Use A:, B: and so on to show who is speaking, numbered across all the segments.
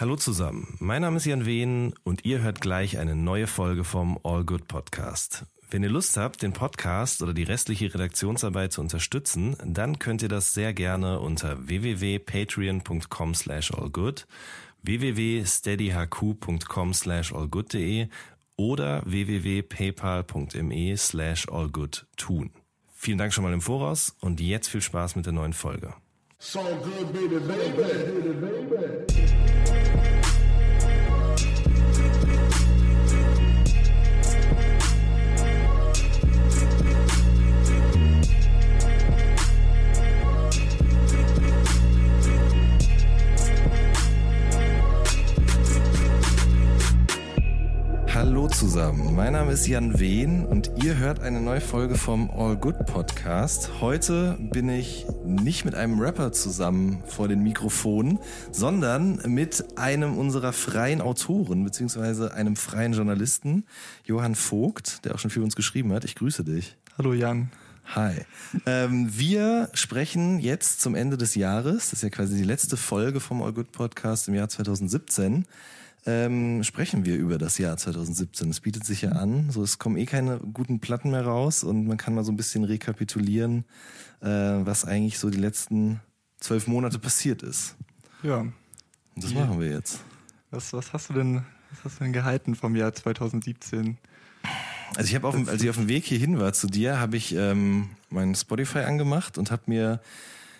A: Hallo zusammen, mein Name ist Jan Wehn und ihr hört gleich eine neue Folge vom All Good Podcast. Wenn ihr Lust habt, den Podcast oder die restliche Redaktionsarbeit zu unterstützen, dann könnt ihr das sehr gerne unter www.patreon.com slash allgood, www.steadyhq.com slash allgood.de oder www.paypal.me slash allgood tun. Vielen Dank schon mal im Voraus und jetzt viel Spaß mit der neuen Folge. So good, baby, baby, baby, Hallo zusammen, mein Name ist Jan Wehn und ihr hört eine neue Folge vom All Good Podcast. Heute bin ich nicht mit einem Rapper zusammen vor den Mikrofonen, sondern mit einem unserer freien Autoren beziehungsweise einem freien Journalisten, Johann Vogt, der auch schon für uns geschrieben hat. Ich grüße dich.
B: Hallo Jan.
A: Hi. Ähm, wir sprechen jetzt zum Ende des Jahres, das ist ja quasi die letzte Folge vom All Good Podcast im Jahr 2017 ähm, sprechen wir über das Jahr 2017. Es bietet sich ja an. So, es kommen eh keine guten Platten mehr raus und man kann mal so ein bisschen rekapitulieren, äh, was eigentlich so die letzten zwölf Monate passiert ist.
B: Ja.
A: Und das ja. machen wir jetzt.
B: Was, was hast du denn, was hast du denn gehalten vom Jahr 2017?
A: Also ich habe, als ich auf dem Weg hierhin war zu dir, habe ich ähm, mein Spotify angemacht und habe mir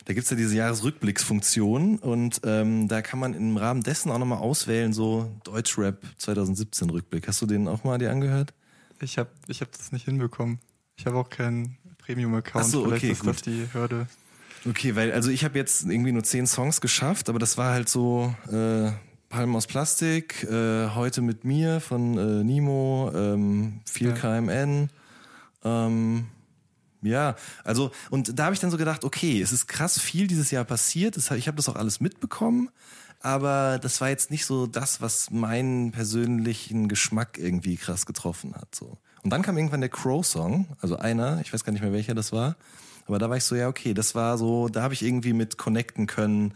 A: da gibt's ja diese Jahresrückblicksfunktion und ähm, da kann man im Rahmen dessen auch nochmal auswählen, so Deutschrap 2017 Rückblick. Hast du den auch mal dir angehört?
B: Ich habe ich hab das nicht hinbekommen. Ich habe auch keinen Premium-Account.
A: So, Vielleicht okay,
B: ist gut. das die Hürde.
A: Okay, weil also ich habe jetzt irgendwie nur zehn Songs geschafft, aber das war halt so äh, Palmen aus Plastik, äh, heute mit mir von äh, Nimo, ähm, viel ja. KMN, ähm, ja, also und da habe ich dann so gedacht, okay, es ist krass viel dieses Jahr passiert. Ich habe das auch alles mitbekommen, aber das war jetzt nicht so das, was meinen persönlichen Geschmack irgendwie krass getroffen hat. So. Und dann kam irgendwann der Crow-Song, also einer, ich weiß gar nicht mehr welcher das war, aber da war ich so, ja, okay, das war so, da habe ich irgendwie mit connecten können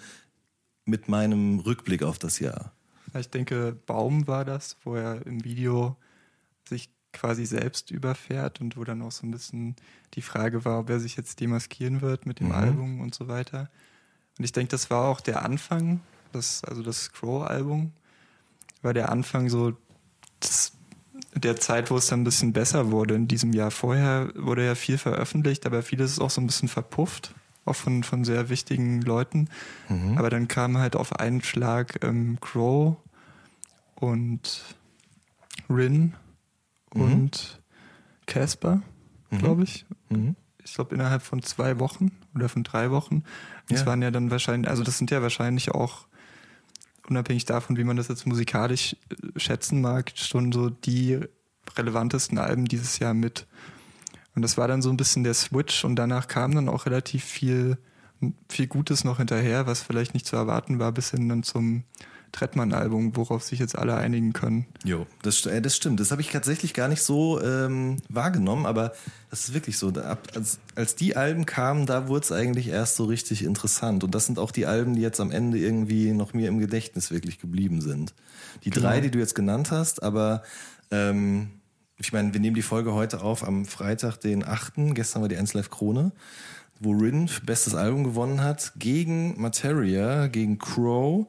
A: mit meinem Rückblick auf das Jahr.
B: Ich denke, Baum war das, wo er im Video sich quasi selbst überfährt und wo dann auch so ein bisschen die Frage war, ob er sich jetzt demaskieren wird mit dem mhm. Album und so weiter. Und ich denke, das war auch der Anfang, das, also das Scroll-Album, war der Anfang so das, der Zeit, wo es dann ein bisschen besser wurde. In diesem Jahr vorher wurde ja viel veröffentlicht, aber vieles ist auch so ein bisschen verpufft, auch von, von sehr wichtigen Leuten. Mhm. Aber dann kam halt auf einen Schlag ähm, Crow und Rin. Und Casper, mhm. glaube ich. Mhm. Ich glaube innerhalb von zwei Wochen oder von drei Wochen. Das ja. waren ja dann wahrscheinlich, also das sind ja wahrscheinlich auch unabhängig davon, wie man das jetzt musikalisch äh, schätzen mag, schon so die relevantesten Alben dieses Jahr mit. Und das war dann so ein bisschen der Switch und danach kam dann auch relativ viel, viel Gutes noch hinterher, was vielleicht nicht zu erwarten war, bis hin dann zum Trettmann-Album, worauf sich jetzt alle einigen können.
A: Jo, das, äh, das stimmt. Das habe ich tatsächlich gar nicht so ähm, wahrgenommen, aber das ist wirklich so. Ab, als, als die Alben kamen, da wurde es eigentlich erst so richtig interessant. Und das sind auch die Alben, die jetzt am Ende irgendwie noch mir im Gedächtnis wirklich geblieben sind. Die genau. drei, die du jetzt genannt hast, aber ähm, ich meine, wir nehmen die Folge heute auf am Freitag, den 8. Gestern war die 1 Live Krone wo Rin bestes Album gewonnen hat, gegen Materia, gegen Crow,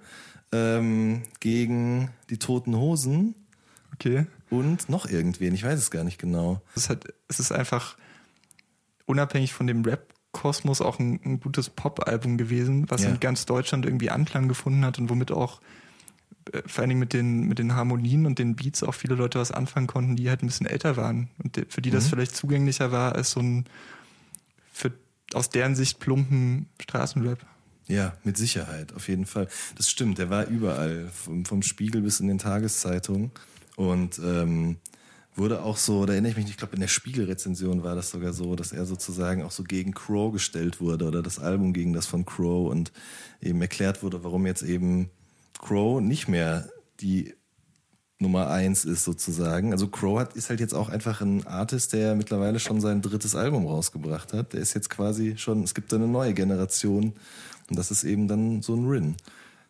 A: ähm, gegen die Toten Hosen.
B: Okay.
A: Und noch irgendwen, ich weiß es gar nicht genau.
B: Es ist, halt, es ist einfach unabhängig von dem Rap-Kosmos auch ein, ein gutes Pop-Album gewesen, was ja. in ganz Deutschland irgendwie Anklang gefunden hat und womit auch äh, vor allen Dingen mit den, mit den Harmonien und den Beats auch viele Leute was anfangen konnten, die halt ein bisschen älter waren und für die das mhm. vielleicht zugänglicher war als so ein für aus deren Sicht plumpen Straßenrap.
A: Ja, mit Sicherheit, auf jeden Fall. Das stimmt, der war überall, vom, vom Spiegel bis in den Tageszeitungen. Und ähm, wurde auch so, da erinnere ich mich nicht, ich glaube in der Spiegelrezension war das sogar so, dass er sozusagen auch so gegen Crow gestellt wurde oder das Album gegen das von Crow und eben erklärt wurde, warum jetzt eben Crow nicht mehr die Nummer eins ist sozusagen. Also Crow hat, ist halt jetzt auch einfach ein Artist, der mittlerweile schon sein drittes Album rausgebracht hat. Der ist jetzt quasi schon, es gibt eine neue Generation und das ist eben dann so ein Rin.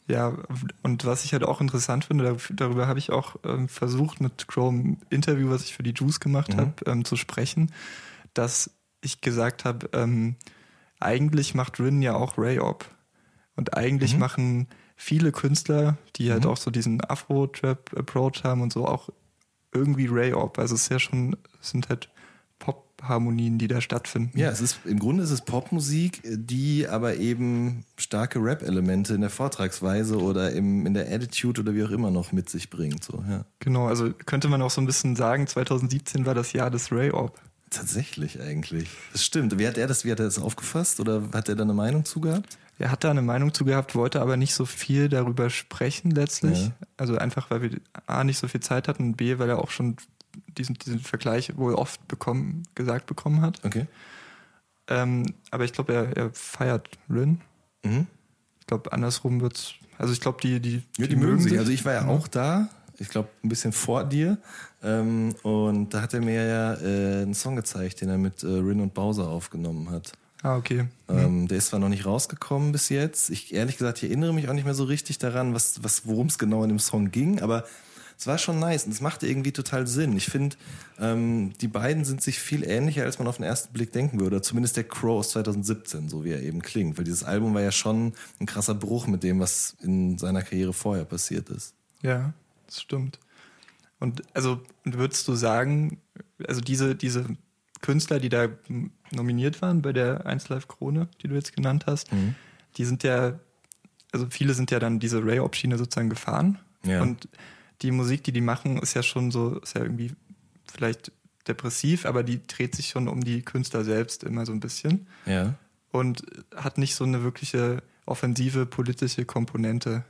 B: Ja, und was ich halt auch interessant finde, darüber habe ich auch ähm, versucht, mit Chrome Interview, was ich für die Juice gemacht mhm. habe, ähm, zu sprechen, dass ich gesagt habe, ähm, eigentlich macht Rin ja auch Ray-Op. Und eigentlich mhm. machen viele Künstler, die halt mhm. auch so diesen Afro-Trap-Approach haben und so, auch irgendwie Ray-Op. Also es ist ja schon, es sind halt Pop-Harmonien, die da stattfinden.
A: Ja, es ist im Grunde ist es Popmusik, die aber eben starke Rap-Elemente in der Vortragsweise oder im, in der Attitude oder wie auch immer noch mit sich bringt. So, ja.
B: Genau, also könnte man auch so ein bisschen sagen, 2017 war das Jahr des Ray-Op.
A: Tatsächlich eigentlich. Das stimmt. Wie hat er das, wie hat er das aufgefasst oder hat er da eine Meinung zu gehabt?
B: Er hat da eine Meinung zu gehabt, wollte aber nicht so viel darüber sprechen letztlich. Ja. Also einfach, weil wir A nicht so viel Zeit hatten und B, weil er auch schon diesen, diesen Vergleich wohl oft bekommen, gesagt bekommen hat.
A: Okay.
B: Ähm, aber ich glaube, er, er feiert Rin. Mhm. Ich glaube, andersrum wird's. Also ich glaube, die, die,
A: ja, die, die mögen sich. Also ich war ja auch da. Ich glaube, ein bisschen vor dir. Ähm, und da hat er mir ja äh, einen Song gezeigt, den er mit äh, Rin und Bowser aufgenommen hat.
B: Ah, okay.
A: Ähm, der ist zwar noch nicht rausgekommen bis jetzt. Ich ehrlich gesagt, ich erinnere mich auch nicht mehr so richtig daran, was, was, worum es genau in dem Song ging, aber es war schon nice und es machte irgendwie total Sinn. Ich finde, ähm, die beiden sind sich viel ähnlicher, als man auf den ersten Blick denken würde. Zumindest der Crow aus 2017, so wie er eben klingt. Weil dieses Album war ja schon ein krasser Bruch mit dem, was in seiner Karriere vorher passiert ist.
B: Ja, das stimmt. Und also würdest du sagen, also diese, diese Künstler, die da nominiert waren bei der 1 Live Krone, die du jetzt genannt hast, mhm. die sind ja, also viele sind ja dann diese Ray-Op-Schiene sozusagen gefahren. Ja. Und die Musik, die die machen, ist ja schon so, ist ja irgendwie vielleicht depressiv, aber die dreht sich schon um die Künstler selbst immer so ein bisschen.
A: Ja.
B: Und hat nicht so eine wirkliche offensive politische Komponente.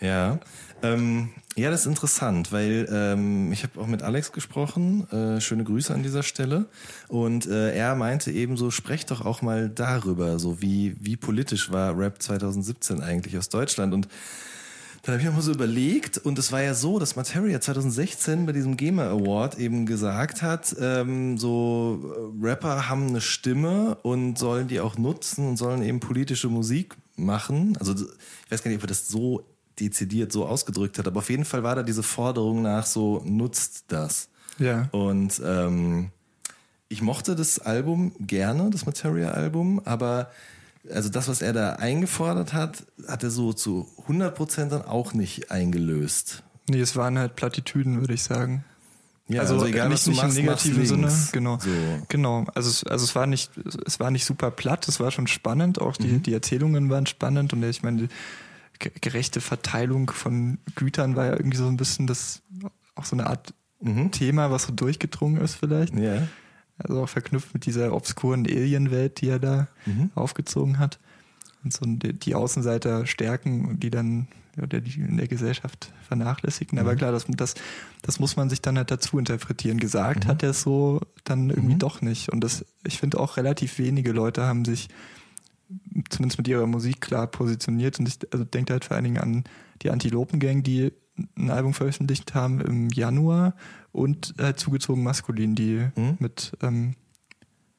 A: Ja, ähm, ja, das ist interessant, weil ähm, ich habe auch mit Alex gesprochen. Äh, schöne Grüße an dieser Stelle. Und äh, er meinte eben so, sprecht doch auch mal darüber, so wie wie politisch war Rap 2017 eigentlich aus Deutschland und dann habe ich mir mal so überlegt und es war ja so, dass Materia 2016 bei diesem GEMA Award eben gesagt hat, ähm, so äh, Rapper haben eine Stimme und sollen die auch nutzen und sollen eben politische Musik machen. Also ich weiß gar nicht, ob er das so dezidiert so ausgedrückt hat, aber auf jeden Fall war da diese Forderung nach so, nutzt das.
B: Ja.
A: Und ähm, ich mochte das Album gerne, das Materia-Album, aber also das, was er da eingefordert hat, hat er so zu 100% dann auch nicht eingelöst.
B: Nee, es waren halt Plattitüden, würde ich sagen.
A: Ja, also, also egal, nicht,
B: nicht
A: machst,
B: im negativen Sinne, genau.
A: So.
B: Genau. Also es, also es war nicht, es war nicht super platt, es war schon spannend, auch die, mhm. die Erzählungen waren spannend und ich meine, gerechte Verteilung von Gütern war ja irgendwie so ein bisschen das, auch so eine Art mhm. Thema, was so durchgedrungen ist vielleicht.
A: Ja.
B: Also auch verknüpft mit dieser obskuren Alienwelt, die er da mhm. aufgezogen hat. Und so die Außenseiter stärken, die dann oder die in der Gesellschaft vernachlässigen. Mhm. Aber klar, das, das, das muss man sich dann halt dazu interpretieren. Gesagt mhm. hat er so dann irgendwie mhm. doch nicht. Und das, ich finde auch relativ wenige Leute haben sich zumindest mit ihrer Musik klar positioniert. Und ich also denke halt vor allen Dingen an die Antilopen-Gang, die ein Album veröffentlicht haben im Januar und äh, zugezogen maskulin, die mhm. mit ähm,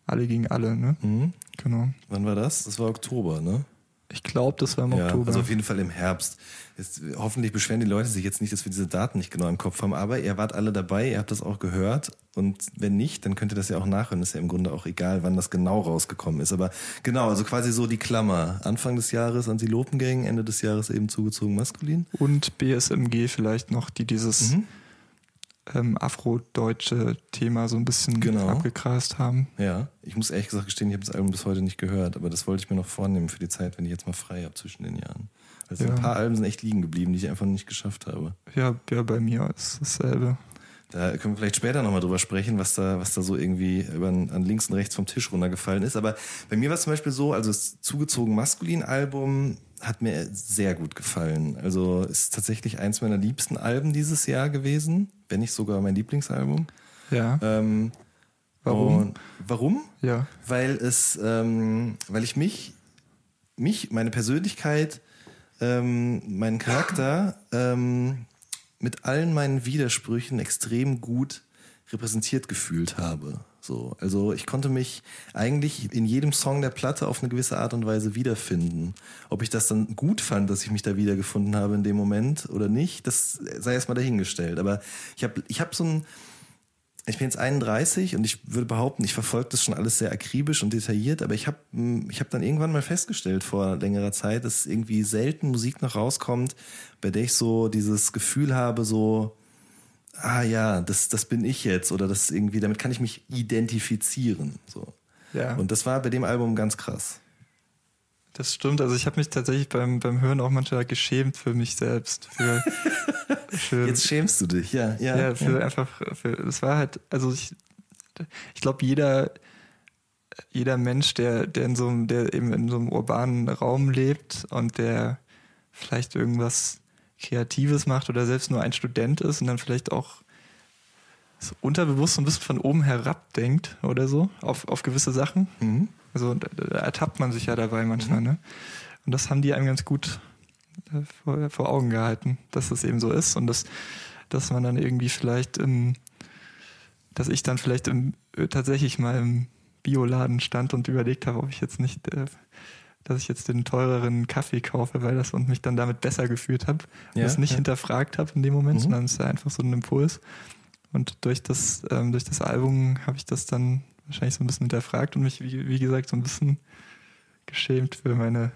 B: Alle gegen Alle, ne?
A: Mhm.
B: Genau.
A: Wann war das? Das war Oktober, ne?
B: Ich glaube, das war im ja, Oktober.
A: Also auf jeden Fall im Herbst. Jetzt, hoffentlich beschweren die Leute sich jetzt nicht, dass wir diese Daten nicht genau im Kopf haben, aber ihr wart alle dabei, ihr habt das auch gehört und wenn nicht, dann könnt ihr das ja auch nachhören. ist ja im Grunde auch egal, wann das genau rausgekommen ist. Aber genau, also quasi so die Klammer. Anfang des Jahres Antilopengang, Ende des Jahres eben zugezogen maskulin.
B: Und BSMG vielleicht noch, die dieses mhm. Ähm, afrodeutsche Thema so ein bisschen genau. abgegrast haben.
A: Ja, ich muss ehrlich gesagt gestehen, ich habe das Album bis heute nicht gehört, aber das wollte ich mir noch vornehmen für die Zeit, wenn ich jetzt mal frei habe zwischen den Jahren. Also ja. ein paar Alben sind echt liegen geblieben, die ich einfach nicht geschafft habe.
B: Ja, ja bei mir ist dasselbe.
A: Da können wir vielleicht später nochmal drüber sprechen, was da, was da so irgendwie über, an links und rechts vom Tisch runtergefallen ist. Aber bei mir war es zum Beispiel so, also das zugezogen maskulin Album hat mir sehr gut gefallen. Also ist tatsächlich eins meiner liebsten Alben dieses Jahr gewesen, wenn nicht sogar mein Lieblingsalbum.
B: Ja.
A: Ähm,
B: warum?
A: warum?
B: Ja.
A: Weil es, ähm, weil ich mich, mich, meine Persönlichkeit ähm, meinen Charakter ähm, mit allen meinen Widersprüchen extrem gut repräsentiert gefühlt habe. So, also ich konnte mich eigentlich in jedem Song der Platte auf eine gewisse Art und Weise wiederfinden. Ob ich das dann gut fand, dass ich mich da wiedergefunden habe in dem Moment oder nicht, das sei erstmal dahingestellt. Aber ich habe ich hab so ein, ich bin jetzt 31 und ich würde behaupten, ich verfolge das schon alles sehr akribisch und detailliert, aber ich habe ich hab dann irgendwann mal festgestellt vor längerer Zeit, dass irgendwie selten Musik noch rauskommt, bei der ich so dieses Gefühl habe, so, ah ja, das, das bin ich jetzt oder das irgendwie, damit kann ich mich identifizieren. So. Ja. Und das war bei dem Album ganz krass.
B: Das stimmt. Also ich habe mich tatsächlich beim, beim Hören auch manchmal geschämt für mich selbst. Für,
A: für, Jetzt schämst du dich, ja. Ja,
B: ja für ja. einfach, für, es war halt, also ich, ich glaube, jeder, jeder Mensch, der, der in so einem, der eben in so einem urbanen Raum lebt und der vielleicht irgendwas Kreatives macht oder selbst nur ein Student ist und dann vielleicht auch so unterbewusst so ein bisschen von oben herab denkt oder so auf, auf gewisse Sachen. Mhm. Also da, da, ertappt man sich ja dabei manchmal, mhm. ne? Und das haben die einem ganz gut äh, vor, vor, Augen gehalten, dass das eben so ist und dass, dass man dann irgendwie vielleicht im, dass ich dann vielleicht im, äh, tatsächlich mal im Bioladen stand und überlegt habe, ob ich jetzt nicht äh, dass ich jetzt den teureren Kaffee kaufe, weil das und mich dann damit besser gefühlt habe. Ja, das nicht ja. hinterfragt habe in dem Moment, mhm. sondern es ist einfach so ein Impuls. Und durch das, ähm, durch das Album habe ich das dann wahrscheinlich so ein bisschen hinterfragt und mich, wie, wie gesagt, so ein bisschen geschämt für meine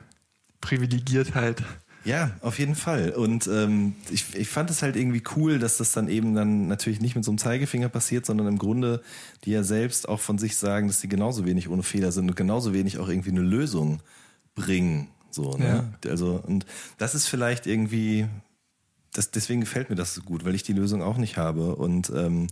B: Privilegiertheit.
A: Ja, auf jeden Fall. Und ähm, ich, ich fand es halt irgendwie cool, dass das dann eben dann natürlich nicht mit so einem Zeigefinger passiert, sondern im Grunde die ja selbst auch von sich sagen, dass sie genauso wenig ohne Fehler sind und genauso wenig auch irgendwie eine Lösung bringen. So, ne? Ja. Also, und das ist vielleicht irgendwie, das, deswegen gefällt mir das so gut, weil ich die Lösung auch nicht habe. Und ähm,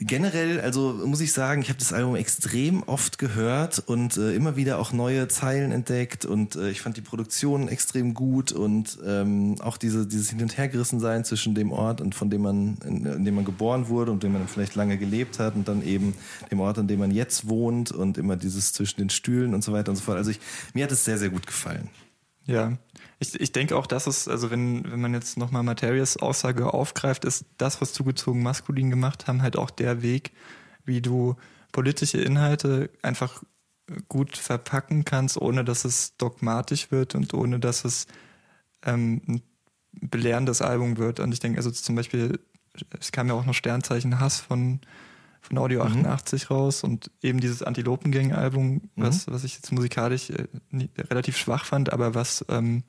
A: generell, also muss ich sagen, ich habe das Album extrem oft gehört und äh, immer wieder auch neue Zeilen entdeckt und äh, ich fand die Produktion extrem gut und ähm, auch diese, dieses Hin- und Hergerissensein zwischen dem Ort und von dem man, in, in dem man geboren wurde und dem man vielleicht lange gelebt hat und dann eben dem Ort, an dem man jetzt wohnt und immer dieses zwischen den Stühlen und so weiter und so fort. Also ich, mir hat es sehr, sehr gut gefallen.
B: Ja, ich, ich denke auch, dass es, also wenn, wenn man jetzt nochmal Materias Aussage aufgreift, ist das, was zugezogen maskulin gemacht haben, halt auch der Weg, wie du politische Inhalte einfach gut verpacken kannst, ohne dass es dogmatisch wird und ohne dass es ähm, ein belehrendes Album wird. Und ich denke, also zum Beispiel, es kam ja auch noch Sternzeichen Hass von, von Audio 88 mhm. raus und eben dieses Antilopengang-Album, mhm. was, was ich jetzt musikalisch äh, nie, relativ schwach fand, aber was ähm,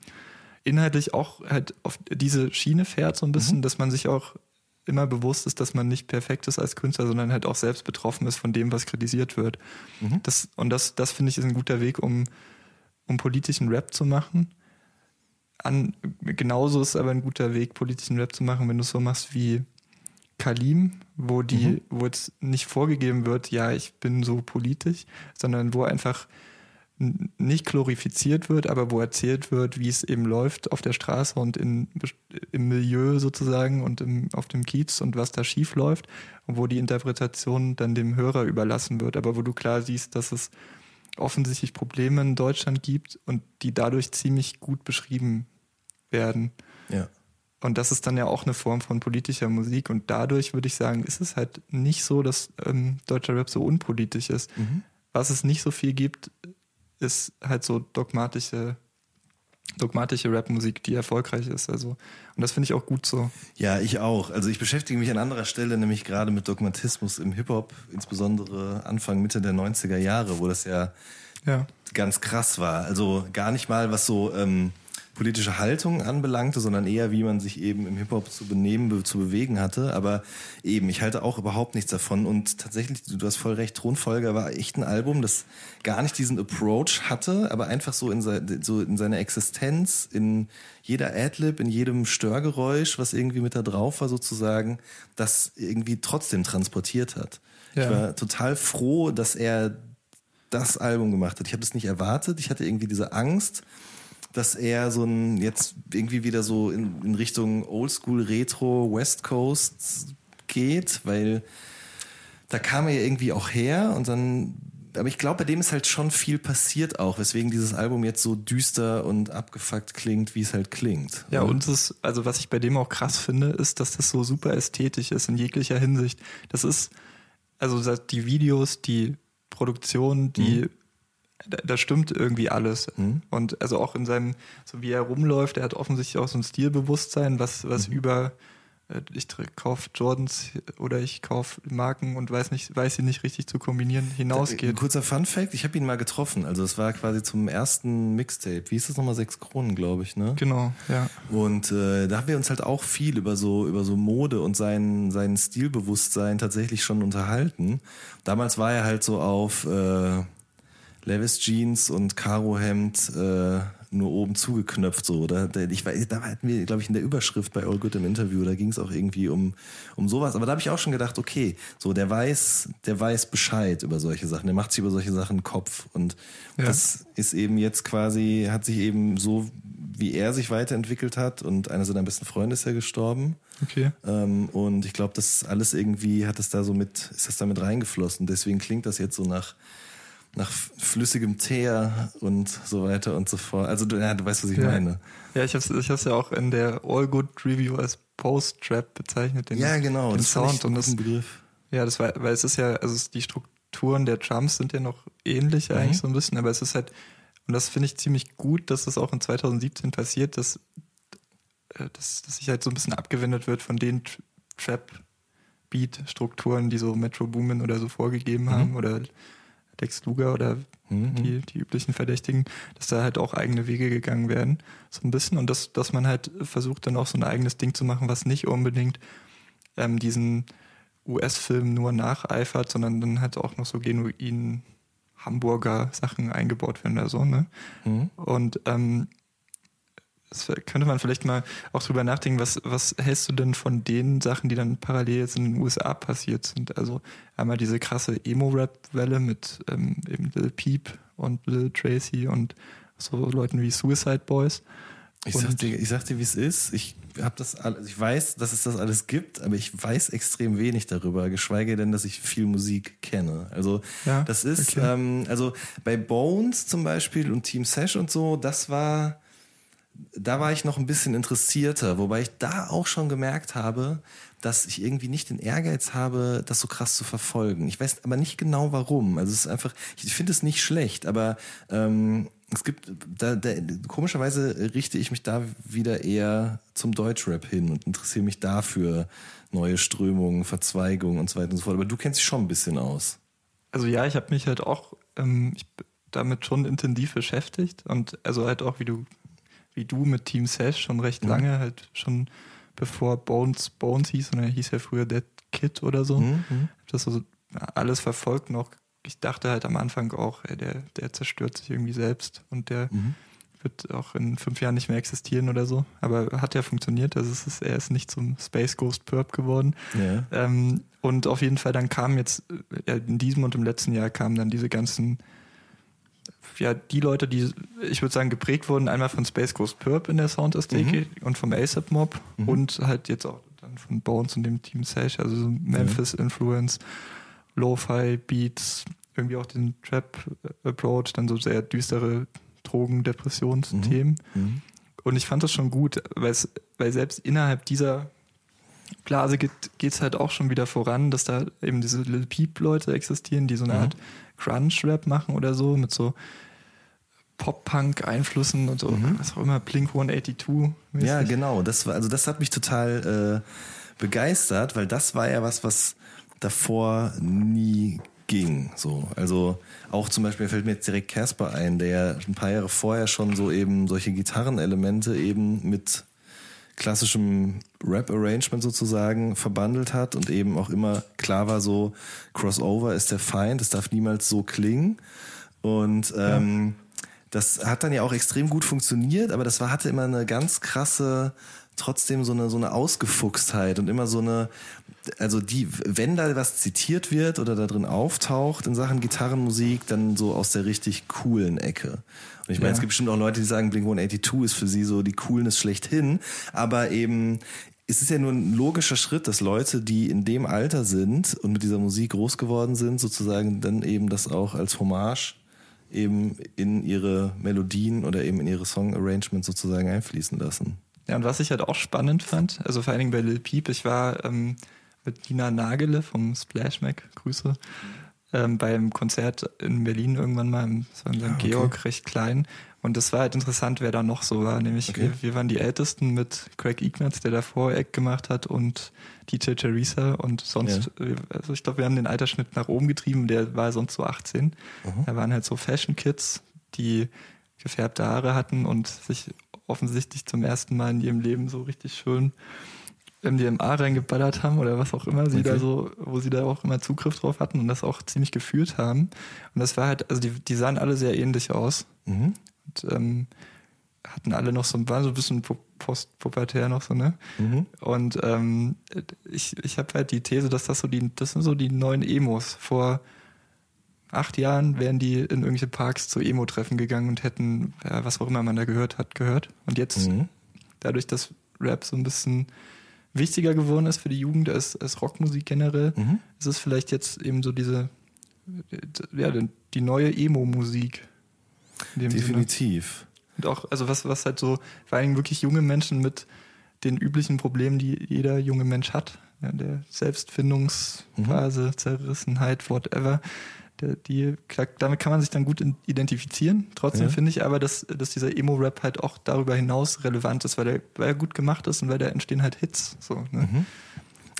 B: inhaltlich auch halt auf diese Schiene fährt so ein bisschen, mhm. dass man sich auch immer bewusst ist, dass man nicht perfekt ist als Künstler, sondern halt auch selbst betroffen ist von dem, was kritisiert wird. Mhm. Das, und das, das finde ich ist ein guter Weg, um, um politischen Rap zu machen. An, genauso ist aber ein guter Weg, politischen Rap zu machen, wenn du es so machst wie Kalim, wo die, mhm. wo jetzt nicht vorgegeben wird, ja, ich bin so politisch, sondern wo einfach nicht glorifiziert wird, aber wo erzählt wird, wie es eben läuft auf der Straße und in, im Milieu sozusagen und im, auf dem Kiez und was da schief läuft und wo die Interpretation dann dem Hörer überlassen wird, aber wo du klar siehst, dass es offensichtlich Probleme in Deutschland gibt und die dadurch ziemlich gut beschrieben werden.
A: Ja.
B: Und das ist dann ja auch eine Form von politischer Musik und dadurch würde ich sagen, ist es halt nicht so, dass ähm, deutscher Rap so unpolitisch ist. Mhm. Was es nicht so viel gibt, ist halt so dogmatische dogmatische Rapmusik, die erfolgreich ist. Also und das finde ich auch gut so.
A: Ja, ich auch. Also ich beschäftige mich an anderer Stelle nämlich gerade mit Dogmatismus im Hip Hop, insbesondere Anfang Mitte der 90er Jahre, wo das ja, ja. ganz krass war. Also gar nicht mal was so ähm, politische Haltung anbelangte, sondern eher, wie man sich eben im Hip-Hop zu benehmen, zu bewegen hatte. Aber eben, ich halte auch überhaupt nichts davon. Und tatsächlich, du hast voll recht, Thronfolger war echt ein Album, das gar nicht diesen Approach hatte, aber einfach so in, so in seiner Existenz, in jeder Adlib, in jedem Störgeräusch, was irgendwie mit da drauf war sozusagen, das irgendwie trotzdem transportiert hat. Ja. Ich war total froh, dass er das Album gemacht hat. Ich habe es nicht erwartet. Ich hatte irgendwie diese Angst, dass er so ein jetzt irgendwie wieder so in, in Richtung Oldschool Retro West Coast geht, weil da kam er ja irgendwie auch her und dann aber ich glaube, bei dem ist halt schon viel passiert auch, weswegen dieses Album jetzt so düster und abgefuckt klingt, wie es halt klingt.
B: Ja, und es, also was ich bei dem auch krass finde, ist, dass das so super ästhetisch ist in jeglicher Hinsicht. Das ist, also die Videos, die Produktion, die, mhm. Da, da, stimmt irgendwie alles. Mhm. Und also auch in seinem, so wie er rumläuft, er hat offensichtlich auch so ein Stilbewusstsein, was, was mhm. über äh, ich kaufe Jordans oder ich kaufe Marken und weiß nicht, weiß sie nicht richtig zu kombinieren, hinausgeht. Ein
A: kurzer Fun Fact, ich habe ihn mal getroffen. Also es war quasi zum ersten Mixtape. Wie ist das nochmal? Sechs Kronen, glaube ich, ne?
B: Genau, ja.
A: Und äh, da haben wir uns halt auch viel über so, über so Mode und sein, sein Stilbewusstsein tatsächlich schon unterhalten. Damals war er halt so auf äh, Levis Jeans und Karo Hemd, äh, nur oben zugeknöpft so. Oder ich weiß, da hatten wir, glaube ich, in der Überschrift bei All Good im Interview, da ging es auch irgendwie um, um sowas. Aber da habe ich auch schon gedacht, okay, so der weiß, der weiß Bescheid über solche Sachen, der macht sich über solche Sachen Kopf. Und ja. das ist eben jetzt quasi, hat sich eben so, wie er sich weiterentwickelt hat und einer seiner besten Freunde ist ja gestorben.
B: Okay.
A: Ähm, und ich glaube, das alles irgendwie hat es da so mit, ist das damit reingeflossen. Deswegen klingt das jetzt so nach nach flüssigem Teer und so weiter und so fort. Also du, ja, du weißt, was ich
B: ja.
A: meine.
B: Ja, ich habe ich hab's ja auch in der All Good Review als Post-Trap bezeichnet.
A: Den, ja, genau.
B: Den das Sound und das Begriff. Ja, das war, weil es ist ja, also die Strukturen der Drums sind ja noch ähnlich mhm. eigentlich so ein bisschen, aber es ist halt, und das finde ich ziemlich gut, dass das auch in 2017 passiert, dass, äh, dass, dass sich halt so ein bisschen abgewendet wird von den Trap-Beat-Strukturen, die so Metro Boomin oder so vorgegeben mhm. haben oder Lex Luger oder mhm. die, die üblichen Verdächtigen, dass da halt auch eigene Wege gegangen werden, so ein bisschen. Und dass, dass man halt versucht, dann auch so ein eigenes Ding zu machen, was nicht unbedingt ähm, diesen US-Film nur nacheifert, sondern dann halt auch noch so genuin Hamburger Sachen eingebaut werden oder so, ne? Mhm. Und ähm, das könnte man vielleicht mal auch drüber nachdenken, was, was hältst du denn von den Sachen, die dann parallel jetzt in den USA passiert sind? Also einmal diese krasse Emo-Rap-Welle mit ähm, eben Lil Peep und Lil Tracy und so Leuten wie Suicide Boys.
A: Ich sag dir, ich sag dir, wie es ist. Ich habe das alles, ich weiß, dass es das alles gibt, aber ich weiß extrem wenig darüber, geschweige denn, dass ich viel Musik kenne. Also ja, das ist, okay. ähm, also bei Bones zum Beispiel und Team Sash und so, das war da war ich noch ein bisschen interessierter, wobei ich da auch schon gemerkt habe, dass ich irgendwie nicht den Ehrgeiz habe, das so krass zu verfolgen. Ich weiß aber nicht genau warum. Also es ist einfach, ich finde es nicht schlecht, aber ähm, es gibt, da, da, komischerweise richte ich mich da wieder eher zum Deutschrap hin und interessiere mich dafür neue Strömungen, Verzweigungen und so weiter und so fort. Aber du kennst dich schon ein bisschen aus.
B: Also ja, ich habe mich halt auch ähm, ich, damit schon intensiv beschäftigt und also halt auch, wie du wie du mit Team Sash schon recht mhm. lange, halt schon bevor Bones Bones hieß, und er hieß ja früher Dead Kid oder so. Mhm. mhm. Hab das also alles verfolgt noch. Ich dachte halt am Anfang auch, ey, der, der zerstört sich irgendwie selbst und der mhm. wird auch in fünf Jahren nicht mehr existieren oder so. Aber hat ja funktioniert. Also es ist, er ist nicht zum Space Ghost Perp geworden. Ja. Ähm, und auf jeden Fall dann kam jetzt, ja, in diesem und im letzten Jahr kamen dann diese ganzen ja, die Leute, die, ich würde sagen, geprägt wurden, einmal von Space Ghost Perp in der Soundästhetik mhm. und vom ASAP Mob mhm. und halt jetzt auch dann von Bones und dem Team Sash, also so Memphis Influence, Lo-Fi Beats, irgendwie auch den Trap Approach, dann so sehr düstere Drogen, Depressionsthemen. Mhm. mhm. Und ich fand das schon gut, weil weil selbst innerhalb dieser Blase geht es halt auch schon wieder voran, dass da eben diese Little Peep-Leute existieren, die so eine mhm. Art Crunch-Rap machen oder so, mit so Pop-Punk-Einflüssen und so, mhm. was auch immer, Blink 182.
A: -mäßig. Ja, genau. Das war, also das hat mich total äh, begeistert, weil das war ja was, was davor nie ging. So, also auch zum Beispiel fällt mir jetzt direkt Casper ein, der ein paar Jahre vorher schon so eben solche Gitarrenelemente eben mit klassischem Rap-Arrangement sozusagen verbandelt hat und eben auch immer klar war so, Crossover ist der Feind, es darf niemals so klingen. Und ähm, ja. Das hat dann ja auch extrem gut funktioniert, aber das war, hatte immer eine ganz krasse, trotzdem so eine, so eine Ausgefuchstheit und immer so eine, also die, wenn da was zitiert wird oder da drin auftaucht in Sachen Gitarrenmusik, dann so aus der richtig coolen Ecke. Und ich meine, ja. es gibt bestimmt auch Leute, die sagen, Blink 182 ist für sie so die Coolness schlechthin, aber eben es ist ja nur ein logischer Schritt, dass Leute, die in dem Alter sind und mit dieser Musik groß geworden sind, sozusagen dann eben das auch als Hommage eben in ihre Melodien oder eben in ihre Song-Arrangements sozusagen einfließen lassen.
B: Ja, und was ich halt auch spannend fand, also vor allen Dingen bei Lil Peep, ich war ähm, mit Nina Nagele vom Splash Mac, Grüße, ähm, beim Konzert in Berlin irgendwann mal, im, das war in St. Ah, okay. Georg, recht klein. Und das war halt interessant, wer da noch so war. Nämlich okay. wir, wir, waren die Ältesten mit Craig Ignatz, der davor Eck gemacht hat und DJ Teresa und sonst, ja. also ich glaube, wir haben den Altersschnitt nach oben getrieben, der war sonst so 18. Mhm. Da waren halt so Fashion Kids, die gefärbte Haare hatten und sich offensichtlich zum ersten Mal in ihrem Leben so richtig schön MDMA reingeballert haben oder was auch immer sie okay. da so, wo sie da auch immer Zugriff drauf hatten und das auch ziemlich gefühlt haben. Und das war halt, also die, die sahen alle sehr ähnlich aus. Mhm. Und ähm, hatten alle noch so, waren so ein bisschen postpubertär noch so, ne? Mhm. Und ähm, ich, ich habe halt die These, dass das so die, das sind so die neuen Emos. Vor acht Jahren wären die in irgendwelche Parks zu Emo-Treffen gegangen und hätten, ja, was auch immer man da gehört hat, gehört. Und jetzt, mhm. dadurch, dass Rap so ein bisschen wichtiger geworden ist für die Jugend als, als Rockmusik generell, mhm. ist es vielleicht jetzt eben so diese, ja, die neue Emo-Musik.
A: Definitiv.
B: Sinne. Und auch, also was, was halt so, vor allem wirklich junge Menschen mit den üblichen Problemen, die jeder junge Mensch hat, ja, der Selbstfindungsphase, mhm. Zerrissenheit, whatever, die, damit kann man sich dann gut identifizieren. Trotzdem ja. finde ich aber, dass, dass dieser Emo-Rap halt auch darüber hinaus relevant ist, weil, der, weil er gut gemacht ist und weil da entstehen halt Hits. So, ne?
A: mhm.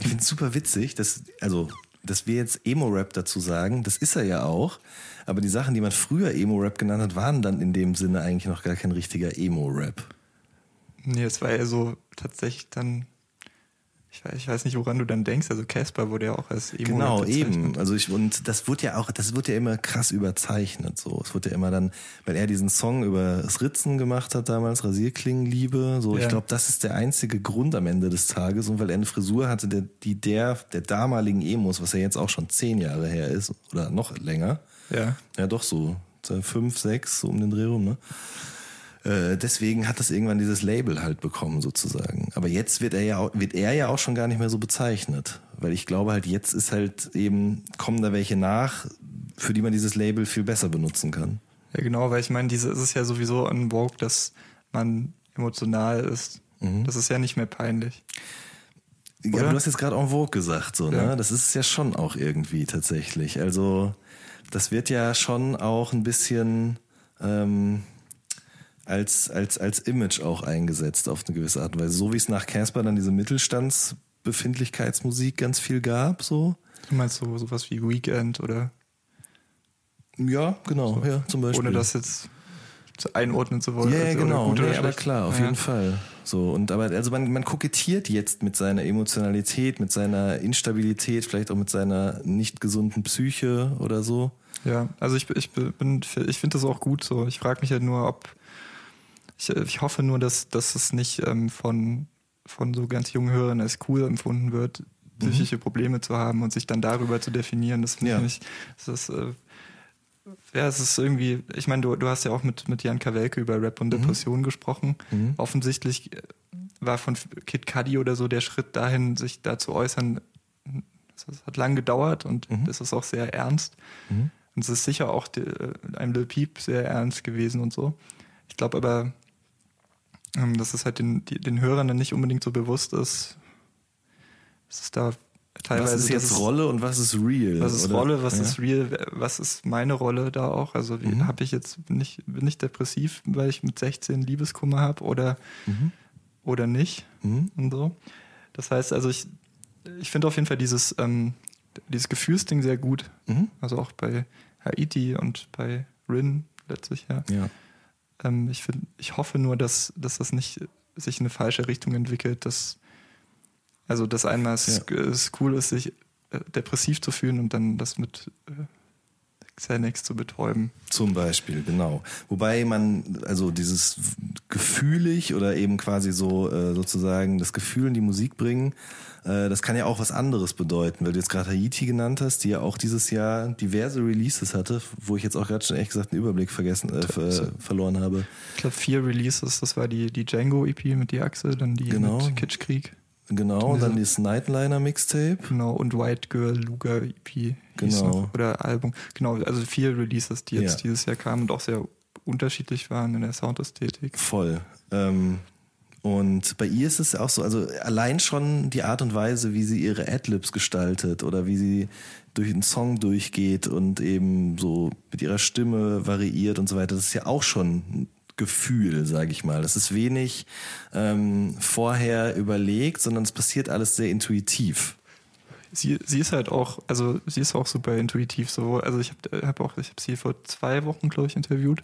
A: Ich finde es super witzig, dass, also, dass wir jetzt Emo-Rap dazu sagen, das ist er ja auch, aber die Sachen, die man früher Emo-Rap genannt hat, waren dann in dem Sinne eigentlich noch gar kein richtiger Emo-Rap.
B: Nee, es war ja so tatsächlich dann ich weiß, ich weiß nicht, woran du dann denkst. Also Casper wurde ja auch als
A: Emo Genau, eben. Also ich, und das wird ja auch, das wird ja immer krass überzeichnet, so. Es wird ja immer dann, weil er diesen Song über das Ritzen gemacht hat damals, Rasierklingenliebe, so. Ja. Ich glaube, das ist der einzige Grund am Ende des Tages. Und weil er eine Frisur hatte, der, die der, der damaligen Emos, was ja jetzt auch schon zehn Jahre her ist, oder noch länger.
B: Ja.
A: Ja, doch so. Fünf, sechs, so um den Dreh rum, ne? Äh, deswegen hat das irgendwann dieses Label halt bekommen sozusagen. Aber jetzt wird er ja wird er ja auch schon gar nicht mehr so bezeichnet, weil ich glaube halt jetzt ist halt eben kommen da welche nach, für die man dieses Label viel besser benutzen kann.
B: Ja genau, weil ich meine, diese ist es ja sowieso an Vogue, dass man emotional ist. Mhm. Das ist ja nicht mehr peinlich.
A: Ja, du hast jetzt gerade en vogue gesagt, so, ne? Ja. Das ist ja schon auch irgendwie tatsächlich. Also, das wird ja schon auch ein bisschen, ähm, als, als, als Image auch eingesetzt auf eine gewisse Art und Weise. So wie es nach Casper dann diese Mittelstandsbefindlichkeitsmusik ganz viel gab, so.
B: Du meinst so sowas wie Weekend oder?
A: Ja, genau, so. ja, zum Beispiel.
B: Ohne das jetzt einordnen zu wollen.
A: Ja, ja genau, nee, aber klar, auf ja. jeden Fall. So, und aber also man, man kokettiert jetzt mit seiner Emotionalität, mit seiner Instabilität, vielleicht auch mit seiner nicht gesunden Psyche oder so.
B: Ja, also ich, ich bin, ich finde das auch gut so. Ich frage mich halt nur, ob ich, ich hoffe nur, dass, dass es nicht ähm, von, von so ganz jungen Hörern als cool empfunden wird, psychische mhm. Probleme zu haben und sich dann darüber zu definieren. Das finde ja. ich, das ist, äh, ja, es ist irgendwie, ich meine, du, du hast ja auch mit, mit Jan Kawelke über Rap und mhm. Depression mhm. gesprochen. Mhm. Offensichtlich äh, war von Kid Cudi oder so der Schritt dahin, sich da zu äußern, das hat lang gedauert und mhm. das ist auch sehr ernst. Mhm. Und es ist sicher auch die, äh, einem Lil Peep sehr ernst gewesen und so. Ich glaube aber, ähm, dass es halt den, die, den Hörern dann nicht unbedingt so bewusst ist, dass es da teilweise.
A: Was ist jetzt ist, Rolle und was ist real?
B: Was ist oder? Rolle, was ja. ist real, was ist meine Rolle da auch? Also mhm. habe ich jetzt, bin ich, bin ich depressiv, weil ich mit 16 Liebeskummer habe oder, mhm. oder nicht? Mhm. Und so. Das heißt, also ich, ich finde auf jeden Fall dieses, ähm, dieses Gefühlsding sehr gut. Mhm. Also auch bei Haiti und bei Rin letztlich, ja.
A: ja.
B: Ähm, ich, find, ich hoffe nur, dass, dass das nicht sich in eine falsche Richtung entwickelt, dass also dass einmal es, ja. es cool ist, sich äh, depressiv zu fühlen und dann das mit äh, Xanax zu betäuben.
A: Zum Beispiel, genau. Wobei man, also dieses gefühlig oder eben quasi so äh, sozusagen das Gefühl in die Musik bringen, äh, das kann ja auch was anderes bedeuten, weil du jetzt gerade Haiti genannt hast, die ja auch dieses Jahr diverse Releases hatte, wo ich jetzt auch gerade schon echt gesagt einen Überblick vergessen, äh, ver verloren habe.
B: Ich glaube vier Releases, das war die, die Django EP mit die Achse, dann die
A: genau.
B: mit Kitschkrieg.
A: Genau, dann dieses Nightliner Mixtape.
B: Genau, und White Girl Luga EP.
A: Genau.
B: Noch, oder Album. Genau, also vier Releases, die jetzt
A: Ja.
B: dieses Jahr kamen und auch sehr unterschiedlich waren in der Soundästhetik.
A: Voll. Ähm, und bei ihr ist es auch so, also allein schon die Art und Weise, wie sie ihre Adlibs gestaltet oder wie sie durch den Song durchgeht und eben so mit ihrer Stimme variiert und so weiter, das ist ja auch schon ein Gefühl, sage ich mal. Das ist wenig ähm, vorher überlegt, sondern es passiert alles sehr intuitiv.
B: Sie, sie ist halt auch, also sie ist auch super intuitiv so. Also ich habe hab auch, ich habe sie vor zwei Wochen, glaube ich, interviewt.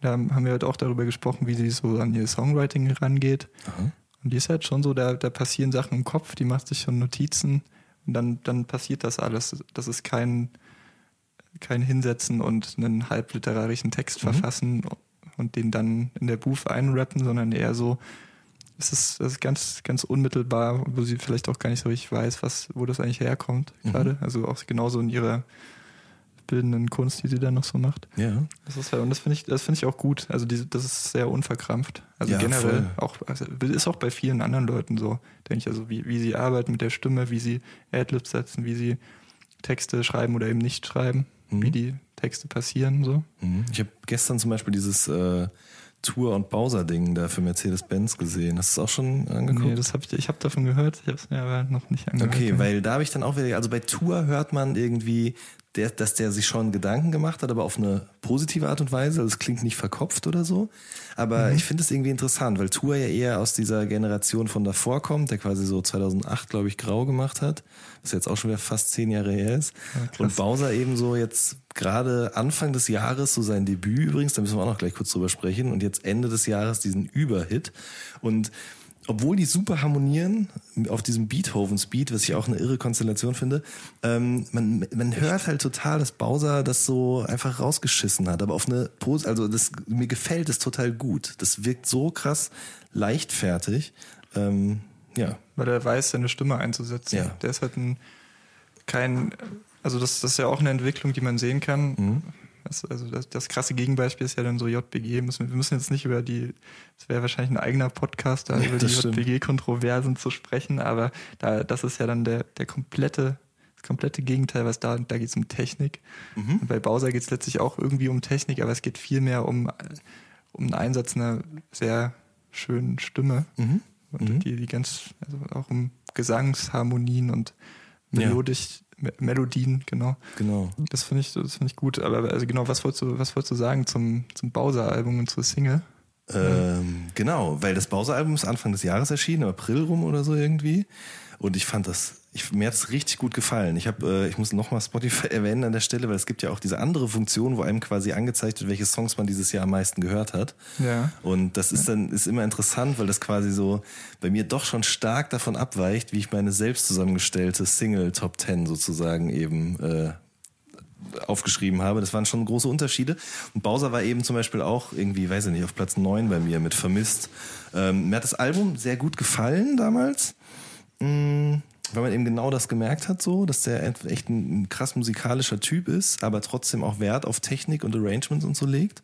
B: Da haben wir halt auch darüber gesprochen, wie sie so an ihr Songwriting rangeht.
A: Aha.
B: Und die ist halt schon so, da, da passieren Sachen im Kopf, die macht sich schon Notizen und dann, dann passiert das alles. Das ist kein, kein Hinsetzen und einen halbliterarischen Text verfassen und den dann in der Booth einrappen, sondern eher so, es ist, es ist ganz, ganz unmittelbar, wo sie vielleicht auch gar nicht so richtig weiß, was, wo das eigentlich herkommt gerade. Also auch genauso in ihrer bildenden Kunst, die sie dann noch so macht.
A: Ja.
B: Das ist halt, und das finde ich, das finde ich auch gut. Also diese, das ist sehr unverkrampft. Also
A: Ja,
B: generell
A: voll.
B: auch, also ist auch bei vielen anderen Leuten so, denke ich, also wie, wie sie arbeiten mit der Stimme, wie sie Adlibs setzen, wie sie Texte schreiben oder eben nicht schreiben,
A: Mhm.
B: wie die Texte passieren, so.
A: Mhm. Ich habe gestern zum Beispiel dieses äh, Tour- und Bowser-Ding da für Mercedes-Benz gesehen. Hast du es auch schon angeguckt?
B: Nee, das hab ich, ich habe davon gehört, ich habe es mir aber noch nicht angehört.
A: Okay, weil da habe ich dann auch wieder, also bei Tour hört man irgendwie, der, dass der sich schon Gedanken gemacht hat, aber auf eine positive Art und Weise. Also es klingt nicht verkopft oder so. Aber ich finde es irgendwie interessant, weil Tour ja eher aus dieser Generation von davor kommt, der quasi so 2008, glaube ich, grau gemacht hat. Was jetzt auch schon wieder fast zehn Jahre her ist.
B: Ja,
A: und Bowser eben so jetzt gerade Anfang des Jahres, so sein Debüt übrigens, da müssen wir auch noch gleich kurz drüber sprechen. Und jetzt Ende des Jahres diesen Überhit. Und obwohl die super harmonieren auf diesem Beethoven-Speed, was ich auch eine irre Konstellation finde, ähm, man, man hört halt total, dass Bowser das so einfach rausgeschissen hat. Aber auf eine Pose, also das, mir gefällt es total gut. Das wirkt so krass leichtfertig. Ähm, ja.
B: weil er weiß, seine Stimme einzusetzen.
A: Ja.
B: Der ist halt ein kein, also das, das ist ja auch eine Entwicklung, die man sehen kann.
A: Mhm.
B: Das, also das, das krasse Gegenbeispiel ist ja dann so JBG. Müssen, wir müssen jetzt nicht über die, das wäre wahrscheinlich ein eigener Podcast, da
A: Ja,
B: über die. JBG-Kontroversen zu sprechen, aber da, das ist ja dann der, der komplette, das komplette Gegenteil, was da, da geht es um Technik.
A: Mhm.
B: Und bei Bowser geht es letztlich auch irgendwie um Technik, aber es geht viel mehr um, um den Einsatz einer sehr schönen Stimme.
A: Mhm.
B: Und
A: Mhm.
B: die, die ganz, also auch um Gesangsharmonien und
A: Ja.
B: melodisch, Me Melodien, genau.
A: Genau.
B: Das finde ich, das finde ich gut. Aber also genau, was wolltest du, was wolltest du sagen zum, zum Bowser-Album und zur Single?
A: Ähm, genau, weil das Bowser-Album ist Anfang des Jahres erschienen, im April rum oder so irgendwie. Und ich fand das, ich, mir hat es richtig gut gefallen. Ich habe, äh, ich muss nochmal Spotify erwähnen an der Stelle, weil es gibt ja auch diese andere Funktion, wo einem quasi angezeigt wird, welche Songs man dieses Jahr am meisten gehört hat.
B: Ja.
A: Und das ist dann ist immer interessant, weil das quasi so bei mir doch schon stark davon abweicht, wie ich meine selbst zusammengestellte Single Top 10 sozusagen eben äh, aufgeschrieben habe. Das waren schon große Unterschiede. Und Bowser war eben zum Beispiel auch irgendwie, weiß ich nicht, auf Platz 9 bei mir mit Vermisst. Ähm, mir hat das Album sehr gut gefallen damals. Mm, Weil man eben genau das gemerkt hat, so, dass der echt ein, ein krass musikalischer Typ ist, aber trotzdem auch Wert auf Technik und Arrangements und so legt.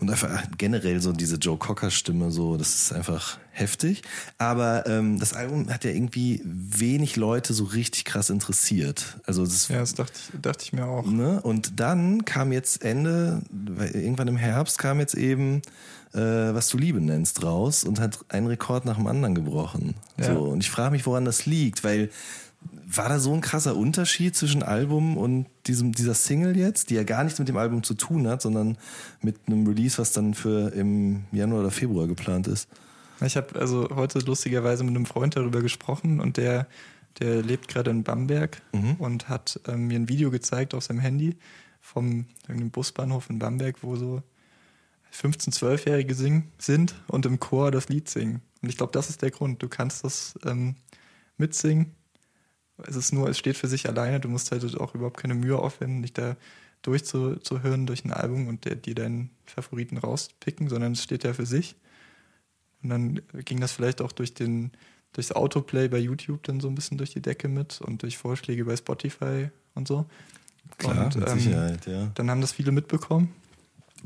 A: Und einfach generell so diese Joe Cocker-Stimme, so, das ist einfach heftig. Aber ähm, das Album hat ja irgendwie wenig Leute so richtig krass interessiert. Also das
B: Ja, das dachte ich, dachte ich mir auch.
A: Ne? Und dann kam jetzt Ende, irgendwann im Herbst kam jetzt eben, äh, was du Liebe nennst, raus und hat einen Rekord nach dem anderen gebrochen.
B: Ja.
A: So, und ich frage mich, woran das liegt, weil war da so ein krasser Unterschied zwischen Album und diesem, dieser Single jetzt, die ja gar nichts mit dem Album zu tun hat, sondern mit einem Release, was dann für im Januar oder Februar geplant ist?
B: Ich habe also heute lustigerweise mit einem Freund darüber gesprochen und der, der lebt gerade in Bamberg
A: Mhm.
B: und hat ähm, mir ein Video gezeigt auf seinem Handy vom irgendeinem Busbahnhof in Bamberg, wo so 15-, 12-Jährige singen, sind und im Chor das Lied singen. Und ich glaube, das ist der Grund. Du kannst das ähm, mitsingen. Es ist nur, es steht für sich alleine. Du musst halt auch überhaupt keine Mühe aufwenden, dich da durchzuhören durch ein Album und der, dir deinen Favoriten rauspicken, sondern es steht ja für sich. Und dann ging das vielleicht auch durch den, durchs Autoplay bei YouTube dann so ein bisschen durch die Decke mit und durch Vorschläge bei Spotify und so.
A: Klar,
B: und,
A: mit
B: ähm,
A: Sicherheit, ja.
B: Dann haben das viele mitbekommen.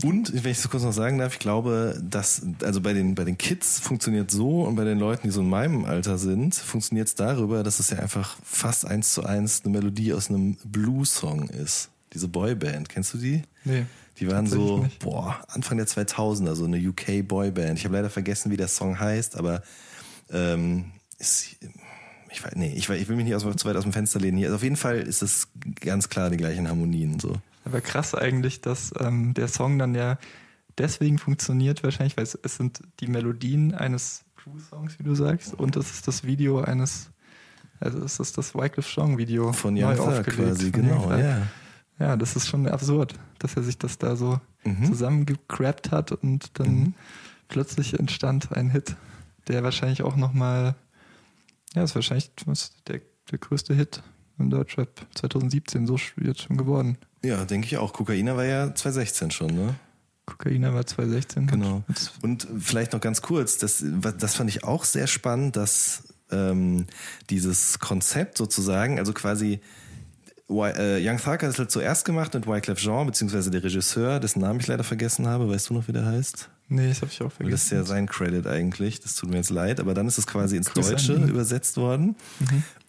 A: Und, wenn ich das kurz noch sagen darf, ich glaube, dass, also bei den, bei den Kids funktioniert so und bei den Leuten, die so in meinem Alter sind, funktioniert es darüber, dass es ja einfach fast eins zu eins eine Melodie aus einem Blues-Song ist. Diese Boyband, kennst du die?
B: Nee.
A: Die waren so,
B: nicht.
A: boah, Anfang der 2000er, so eine UK-Boyband. Ich habe leider vergessen, wie der Song heißt, aber ähm, ist, ich, weiß, nee, ich, ich will mich nicht aus, zu weit aus dem Fenster lehnen. Hier, also auf jeden Fall ist es ganz klar die gleichen Harmonien. So.
B: Aber krass eigentlich, dass ähm, der Song dann ja deswegen funktioniert wahrscheinlich, weil es, es sind die Melodien eines Crew-Songs, wie du sagst, und es ist das Video eines, also es ist das Wycliffe Song Video
A: Von
B: neu aufgelegt.
A: quasi, genau, ja.
B: Ja, das ist schon absurd, dass er sich das da so
A: Mhm.
B: zusammengecrappt hat und dann
A: Mhm.
B: plötzlich entstand ein Hit, der wahrscheinlich auch nochmal, ja, ist wahrscheinlich der, der größte Hit im Deutschrap 2017, so jetzt schon geworden.
A: Ja, denke ich auch. Kokaina war ja 2016 schon, ne?
B: Kokaina war 2016.
A: Genau. Und vielleicht noch ganz kurz, das, das fand ich auch sehr spannend, dass ähm, dieses Konzept sozusagen, also quasi Wy- äh, Young Thug hat es halt zuerst gemacht mit Wyclef Jean, beziehungsweise der Regisseur, dessen Namen ich leider vergessen habe. Weißt du noch, wie der heißt?
B: Nee, das habe ich auch
A: Weil Das ist
B: vergessen.
A: ja sein Credit eigentlich. Das tut mir jetzt leid. Aber dann ist es quasi ins
B: Grüße an
A: Deutsche übersetzt worden.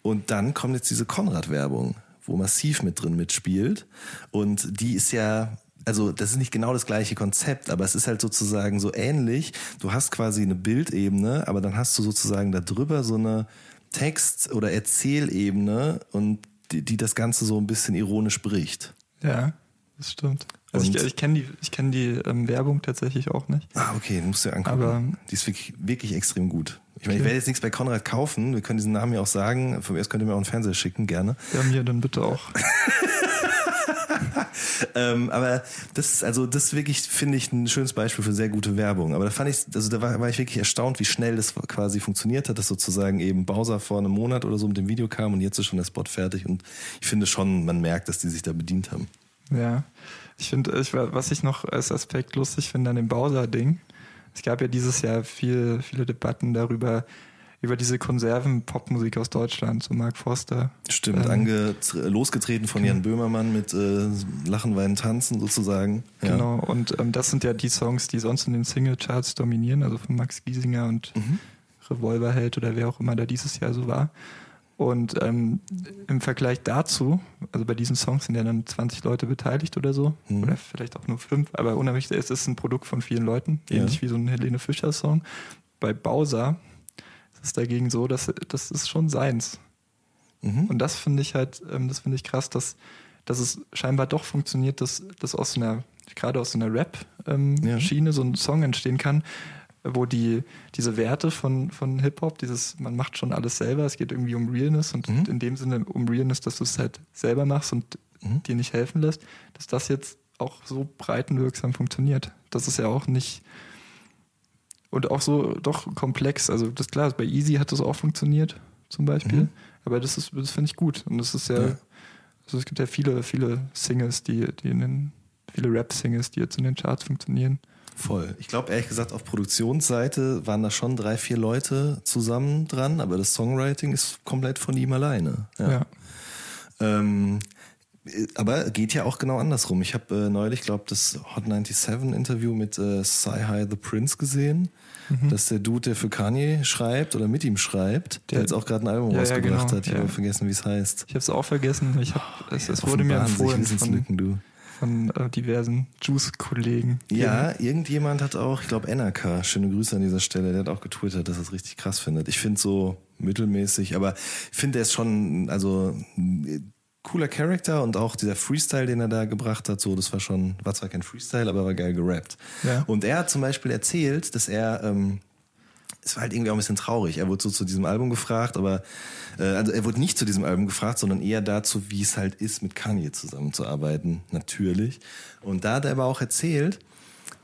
A: Und dann kommt jetzt diese Konrad-Werbung, wo Massiv mit drin mitspielt. Und die ist ja, also das ist nicht genau das gleiche Konzept, aber es ist halt sozusagen so ähnlich. Du hast quasi eine Bildebene, aber dann hast du sozusagen da drüber so eine Text- oder Erzählebene und die, die das Ganze so ein bisschen ironisch bricht.
B: Ja, das stimmt. Also ich, ich kenne die, ich kenn die ähm, Werbung tatsächlich auch nicht.
A: Ah, okay, musst du dir angucken.
B: Aber-
A: die ist wirklich, wirklich extrem gut. Ich meine, ich
B: Okay.
A: werde jetzt nichts bei Konrad kaufen. Wir können diesen Namen ja auch sagen. Von mir aus könnt ihr mir auch einen Fernseher schicken, gerne.
B: Ja, mir dann bitte auch.
A: Ähm, aber das ist, also, das ist wirklich, finde ich, ein schönes Beispiel für sehr gute Werbung. Aber da fand ich, also da war, war ich wirklich erstaunt, wie schnell das quasi funktioniert hat, dass sozusagen eben Bowser vor einem Monat oder so mit dem Video kam und jetzt ist schon der Spot fertig. Und ich finde schon, man merkt, dass die sich da bedient haben.
B: Ja, ich finde, ich, was ich noch als Aspekt lustig finde an dem Bowser-Ding, es gab ja dieses Jahr viel, viele Debatten darüber, über diese Konserven-Popmusik aus Deutschland, so Mark Forster.
A: Stimmt,
B: Ähm,
A: ange, losgetreten von Jan Böhmermann mit äh, Lachen, Weinen, Tanzen sozusagen. Ja.
B: Genau, und ähm, das sind ja die Songs, die sonst in den Single-Charts dominieren, also von Max Giesinger und
A: Mhm.
B: Revolverheld oder wer auch immer da dieses Jahr so war. Und ähm, im Vergleich dazu, also bei diesen Songs sind ja dann 20 Leute beteiligt oder so,
A: Mhm.
B: oder vielleicht auch nur fünf, aber unheimlich, es ist ein Produkt von vielen Leuten,
A: Ja.
B: ähnlich wie so ein Helene Fischer-Song. Bei Bowser ist es dagegen so, dass das ist schon seins.
A: Mhm.
B: Und das finde ich halt, ähm, das finde ich krass, dass, dass es scheinbar doch funktioniert, dass, dass aus einer, gerade aus so einer
A: Ja.
B: Rap-Schiene so ein Song entstehen kann, wo die, diese Werte von, von Hip-Hop, dieses, man macht schon alles selber, es geht irgendwie um Realness und
A: Mhm.
B: in dem Sinne um Realness, dass du es halt selber machst und
A: Mhm.
B: dir nicht helfen lässt, dass das jetzt auch so breitenwirksam funktioniert. Das ist ja auch nicht und auch so doch komplex. Also das klar, bei Easy hat das auch funktioniert, zum Beispiel.
A: Mhm.
B: Aber das ist, das finde ich gut. Und das ist ja,
A: Ja.
B: also es gibt ja viele, viele Singles, die, die in den, viele Rap-Singles, die jetzt in den Charts funktionieren.
A: Voll. Ich glaube, ehrlich gesagt, auf Produktionsseite waren da schon drei, vier Leute zusammen dran, aber das Songwriting ist komplett von ihm alleine.
B: Ja.
A: Ähm, äh, aber geht ja auch genau andersrum. Ich habe äh, neulich, glaube das Hot 97 Interview mit äh, Sci-Hi The Prince gesehen.
B: Mhm.
A: Das ist der Dude, der für Kanye schreibt oder mit ihm schreibt, der,
B: Der-
A: jetzt auch gerade ein Album
B: Ja, ja,
A: rausgebracht
B: genau,
A: hat. Ich
B: ja.
A: habe vergessen, wie es heißt.
B: Ich habe es auch vergessen. Ich hab, es, es
A: Offenbaren
B: wurde mir empfohlen von,
A: Wissenslücken, du.
B: Von äh, diversen Juice-Kollegen.
A: Ja, irgendjemand hat auch, ich glaube NRK, schöne Grüße an dieser Stelle, der hat auch getwittert, dass er es richtig krass findet. Ich finde so mittelmäßig, aber ich finde, er ist schon, also ein cooler Charakter und auch dieser Freestyle, den er da gebracht hat, so, das war schon, war zwar kein Freestyle, aber war geil gerappt.
B: Ja.
A: Und er hat zum Beispiel erzählt, dass er, ähm, es war halt irgendwie auch ein bisschen traurig. Er wurde so zu diesem Album gefragt, aber äh, also er wurde nicht zu diesem Album gefragt, sondern eher dazu, wie es halt ist, mit Kanye zusammenzuarbeiten, natürlich. Und da hat er aber auch erzählt,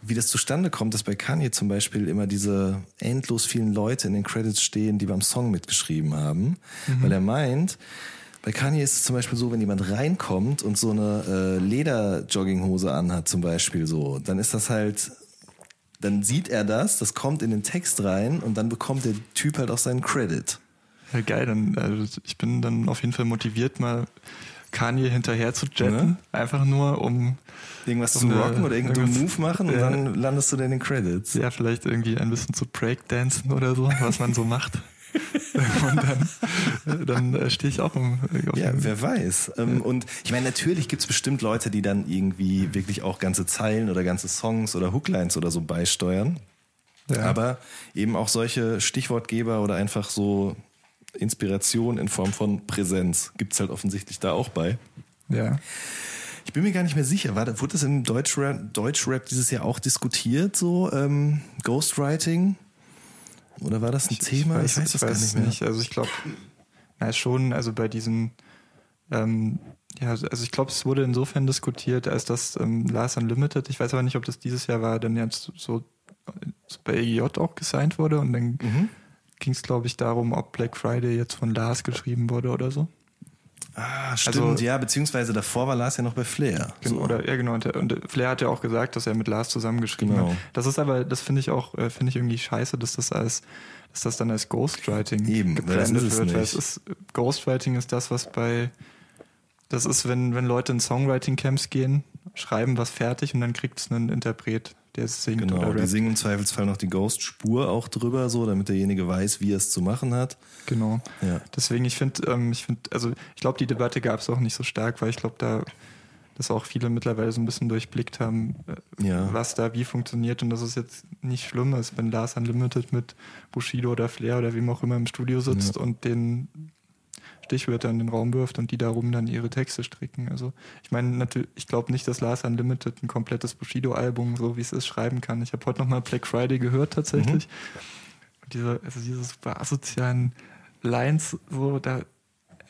A: wie das zustande kommt, dass bei Kanye zum Beispiel immer diese endlos vielen Leute in den Credits stehen, die beim Song mitgeschrieben haben, weil er meint, bei Kanye ist es zum Beispiel so, wenn jemand reinkommt und so eine äh, Leder-Jogginghose anhat zum Beispiel so, dann ist das halt dann sieht er das, das kommt in den Text rein und dann bekommt der Typ halt auch seinen Credit.
B: Ja, geil, dann, also ich bin dann auf jeden Fall motiviert, mal Kanye hinterher zu jetten, ne? einfach nur um
A: irgendwas zu rocken oder irgendeinen Move machen und ja. dann landest du in den Credits.
B: Ja, vielleicht irgendwie ein bisschen zu Breakdancen oder so, was man so macht. und dann, dann äh, stehe ich auch im,
A: auf Ja, wer weiß. Ähm, und ich meine, natürlich gibt es bestimmt Leute, die dann irgendwie wirklich auch ganze Zeilen oder ganze Songs oder Hooklines oder so beisteuern. Ja. Aber eben auch solche Stichwortgeber oder einfach so Inspiration in Form von Präsenz gibt es halt offensichtlich da auch bei.
B: Ja.
A: Ich bin mir gar nicht mehr sicher. War, wurde das im Deutschrap, Deutschrap dieses Jahr auch diskutiert, so ähm, Ghostwriting? Oder war das ein
B: ich,
A: Thema?
B: Ich weiß, ich weiß das weiß gar nicht mehr. Nicht. Also ich glaube, na schon, also bei diesen, ähm, ja, also ich glaube, es wurde insofern diskutiert, als das ähm, Last Unlimited, ich weiß aber nicht, ob das dieses Jahr war, dann jetzt so, so bei EGJ auch gesigned wurde und dann mhm. ging es, glaube ich, darum, ob Black Friday jetzt von Lars geschrieben wurde oder so.
A: Ah, stimmt, also, ja, beziehungsweise davor war Lars ja noch bei Flair.
B: Genau, so. oder, ja, genau, und, und, Flair hat ja auch gesagt, dass er mit Lars zusammengeschrieben genau. hat. Das ist aber, das finde ich auch, äh, finde ich irgendwie scheiße, dass das als, dass das dann als Ghostwriting
A: Eben, gebrandet wird, weil
B: es ist, Ghostwriting ist das, was bei, das ist, wenn, wenn Leute in Songwriting-Camps gehen, schreiben was fertig und dann kriegt es einen Interpret der singt
A: genau,
B: oder
A: rappt. die singen im Zweifelsfall noch die Ghost-Spur auch drüber, so, damit derjenige weiß, wie er es zu machen hat.
B: Genau. Ja. Deswegen, ich finde, ähm, ich finde, also ich glaube, die Debatte gab es auch nicht so stark, weil ich glaube, da dass auch viele mittlerweile so ein bisschen durchblickt haben, äh, ja. was da wie funktioniert und dass es jetzt nicht schlimm ist, wenn Lars Unlimited mit Bushido oder Flair oder wem auch immer im Studio sitzt ja. und den Stichwörter in den Raum wirft und die darum dann ihre Texte stricken. Also ich meine, natürlich, ich glaube nicht, dass Lars Unlimited ein komplettes Bushido-Album, so wie es ist, schreiben kann. Ich habe heute nochmal Black Friday gehört tatsächlich. Mhm. diese, also diese super asozialen Lines, so, da,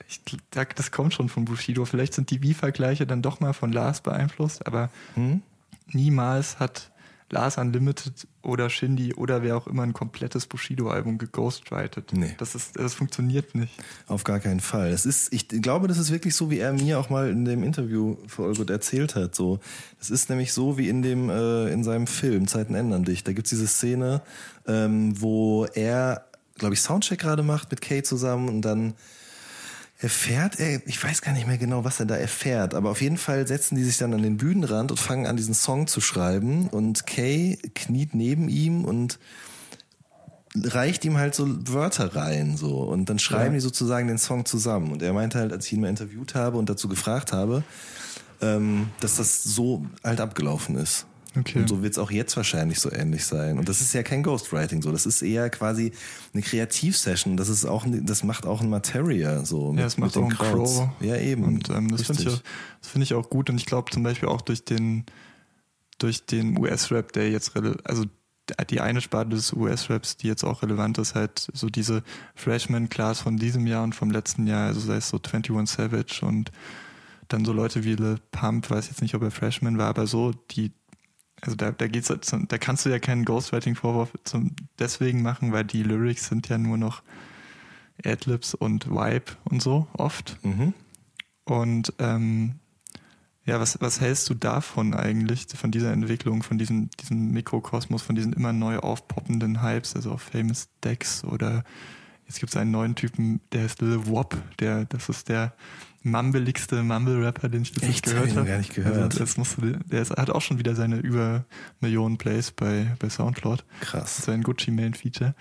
B: ich, da, das kommt schon von Bushido. Vielleicht sind die Wie-Vergleiche dann doch mal von Lars beeinflusst, aber mhm. niemals hat Lars Unlimited oder Shindy oder wer auch immer ein komplettes Bushido-Album geghostwritet. Nee. Das, ist, das funktioniert nicht.
A: Auf gar keinen Fall. Es ist, ich glaube, das ist wirklich so, wie er mir auch mal in dem Interview für Olgut erzählt hat. So, es ist nämlich so wie in dem, äh, in seinem Film Zeiten ändern dich. Da gibt's diese Szene, ähm, wo er, glaube ich, Soundcheck gerade macht mit Kay zusammen und dann erfährt er, ich weiß gar nicht mehr genau, was er da erfährt, aber auf jeden Fall setzen die sich dann an den Bühnenrand und fangen an, diesen Song zu schreiben und Kay kniet neben ihm und reicht ihm halt so Wörter rein, so. Und dann schreiben ja. die sozusagen den Song zusammen. Und er meinte halt, als ich ihn mal interviewt habe und dazu gefragt habe, ähm, dass das so halt abgelaufen ist. Okay. Und so wird es auch jetzt wahrscheinlich so ähnlich sein. Und das ist ja kein Ghostwriting so. Das ist eher quasi eine Kreativsession. Das ist auch, das macht auch ein Materia so.
B: Mit, ja, das macht auch ein Crow.
A: Ja, eben.
B: Und ähm, das finde ich, das finde ich auch gut. Und ich glaube zum Beispiel auch durch den, durch den US-Rap, der jetzt, also die eine Sparte des US-Raps, die jetzt auch relevant ist, halt so diese Freshman-Class von diesem Jahr und vom letzten Jahr, also sei es so 21 Savage und dann so Leute wie Le Pump, weiß jetzt nicht, ob er Freshman war, aber so, die also da, da geht's, da kannst du ja keinen Ghostwriting-Vorwurf zum deswegen machen, weil die Lyrics sind ja nur noch Adlibs und Vibe und so oft. Mhm. Und ähm, ja, was, was hältst du davon eigentlich, von dieser Entwicklung, von diesem, diesem Mikrokosmos, von diesen immer neu aufpoppenden Hypes, also auf Famous Decks oder jetzt gibt es einen neuen Typen, der ist Lil Wop, der, das ist der mumbeligste Mumble-Rapper, den ich bis
A: jetzt gehört habe. gar nicht gehört. Also
B: musst du, der ist, hat auch schon wieder seine über Millionen Plays bei, bei Soundcloud.
A: Krass.
B: Sein Gucci Main Feature.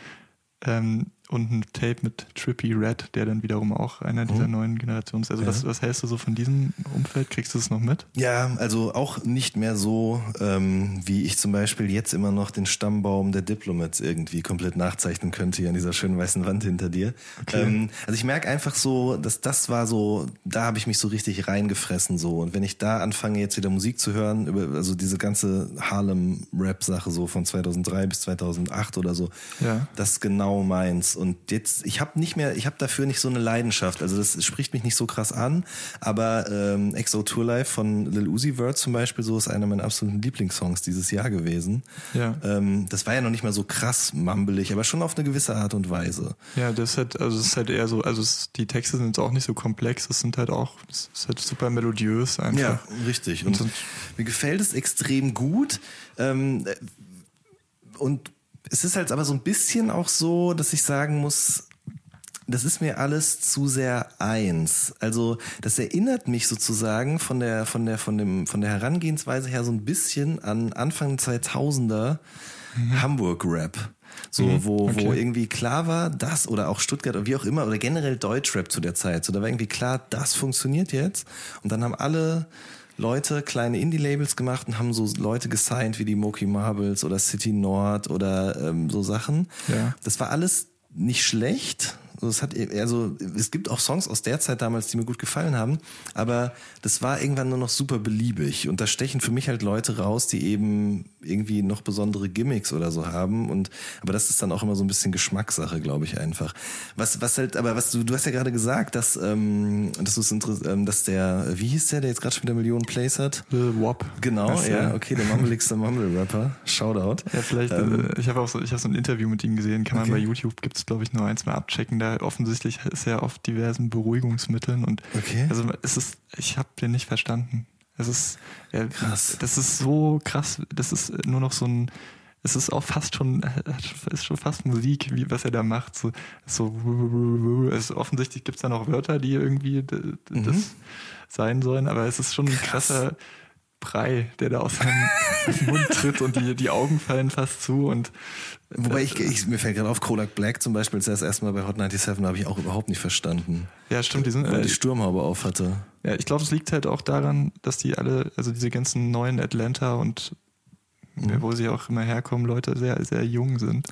B: Ähm, und ein Tape mit Trippy Red, der dann wiederum auch einer dieser mhm. neuen Generationen ist. Also ja. was, was hältst du so von diesem Umfeld? Kriegst du es noch mit?
A: Ja, also auch nicht mehr so, ähm, wie ich zum Beispiel jetzt immer noch den Stammbaum der Diplomats irgendwie komplett nachzeichnen könnte hier an dieser schönen weißen Wand hinter dir. Okay. Ähm, also ich merke einfach so, dass das war so, da habe ich mich so richtig reingefressen so. Und wenn ich da anfange jetzt wieder Musik zu hören, über, also diese ganze Harlem-Rap-Sache so von 2003 bis 2008 oder so,
B: ja.
A: das ist genau meins. Und jetzt, ich habe nicht mehr, ich habe dafür nicht so eine Leidenschaft. Also das spricht mich nicht so krass an. Aber ähm, Exo Tour Life von Lil Uzi Vert zum Beispiel, so ist einer meiner absoluten Lieblingssongs dieses Jahr gewesen.
B: Ja.
A: Ähm, das war ja noch nicht mal so krass mumbelig, aber schon auf eine gewisse Art und Weise.
B: Ja, das hat, also es ist halt eher so, also es, die Texte sind auch nicht so komplex, es sind halt auch, es ist halt super melodiös einfach.
A: Ja, richtig. Und, und mir gefällt es extrem gut. Ähm, und es ist halt aber so ein bisschen auch so, dass ich sagen muss, das ist mir alles zu sehr eins. Also das erinnert mich sozusagen von der von der von dem von der Herangehensweise her so ein bisschen an Anfang 2000er mhm. Hamburg Rap. So, mhm, wo, okay. wo irgendwie klar war, das oder auch Stuttgart oder wie auch immer, oder generell Deutschrap zu der Zeit. So, da war irgendwie klar, das funktioniert jetzt. Und dann haben alle Leute kleine Indie-Labels gemacht und haben so Leute gesigned wie die Moki Marbles oder City Nord oder ähm, so Sachen. Ja. Das war alles nicht schlecht, also es hat also es gibt auch Songs aus der Zeit damals, die mir gut gefallen haben, aber das war irgendwann nur noch super beliebig und da stechen für mich halt Leute raus, die eben irgendwie noch besondere Gimmicks oder so haben und aber das ist dann auch immer so ein bisschen Geschmackssache, glaube ich einfach. Was was halt aber was du du hast ja gerade gesagt, dass ähm, dass du ähm, dass der wie hieß der, der jetzt gerade schon wieder Millionen Plays hat?
B: The Wop.
A: Genau, das, ja, okay, der mummeligste Mumble Rapper. Shoutout.
B: Ja, vielleicht ähm, äh, ich habe auch so ich habe so ein Interview mit ihm gesehen, kann man okay. bei YouTube gibt es glaube ich nur eins mal abchecken da offensichtlich ist er auf diversen Beruhigungsmitteln und
A: okay.
B: also es ist, ich habe den nicht verstanden. Es ist ja, krass. Das ist so krass. Das ist nur noch so ein. Es ist auch fast schon, ist schon fast Musik, wie was er da macht. So, so also offensichtlich gibt es da noch Wörter, die irgendwie das mhm. sein sollen, aber es ist schon ein krasser Brei, der da aus seinem Mund tritt und die, die Augen fallen fast zu und
A: Wobei ich, ich mir fällt gerade auf, Kolak Black zum Beispiel, das erste Mal bei Hot 97 habe ich auch überhaupt nicht verstanden.
B: Ja, stimmt,
A: die
B: sind.
A: Weil äh, die Sturmhaube auf hatte.
B: Ja, ich glaube, es liegt halt auch daran, dass die alle, also diese ganzen neuen Atlanta und mhm. wo sie auch immer herkommen, Leute sehr, sehr jung sind.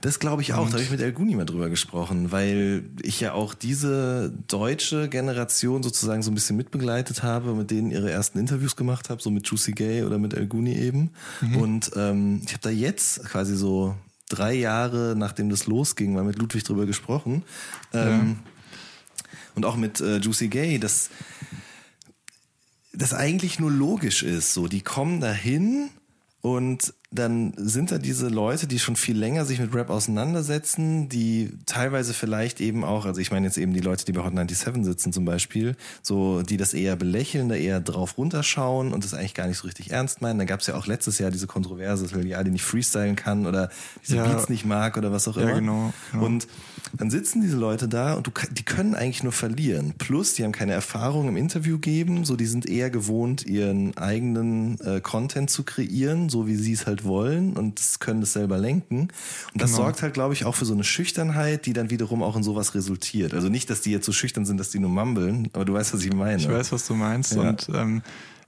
A: Das glaube ich auch. Und da habe ich mit El Guni mal drüber gesprochen, weil ich ja auch diese deutsche Generation sozusagen so ein bisschen mitbegleitet habe, mit denen ihre ersten Interviews gemacht habe, so mit Juicy Gay oder mit El Guni eben. Mhm. Und ähm, ich habe da jetzt quasi so drei Jahre, nachdem das losging, mal mit Ludwig drüber gesprochen. Ähm, ja. Und auch mit äh, Juicy Gay, dass das eigentlich nur logisch ist. So, die kommen dahin und dann sind da diese Leute, die schon viel länger sich mit Rap auseinandersetzen, die teilweise vielleicht eben auch, also ich meine jetzt eben die Leute, die bei Hot 97 sitzen zum Beispiel, so, die das eher belächeln, da eher drauf runterschauen und das eigentlich gar nicht so richtig ernst meinen. Da gab es ja auch letztes Jahr diese Kontroverse, dass die Ali nicht freestylen kann oder diese ja, Beats nicht mag oder was auch immer. Ja,
B: genau, genau.
A: Und dann sitzen diese Leute da und du, die können eigentlich nur verlieren. Plus, die haben keine Erfahrung im Interview geben, so die sind eher gewohnt, ihren eigenen äh, Content zu kreieren, so wie sie es halt halt wollen und können es selber lenken. Und das genau. sorgt halt, glaube ich, auch für so eine Schüchternheit, die dann wiederum auch in sowas resultiert. Also nicht, dass die jetzt so schüchtern sind, dass die nur mumbeln, aber du weißt, was ich meine.
B: Ich weiß, was du meinst. Ja. Und ähm,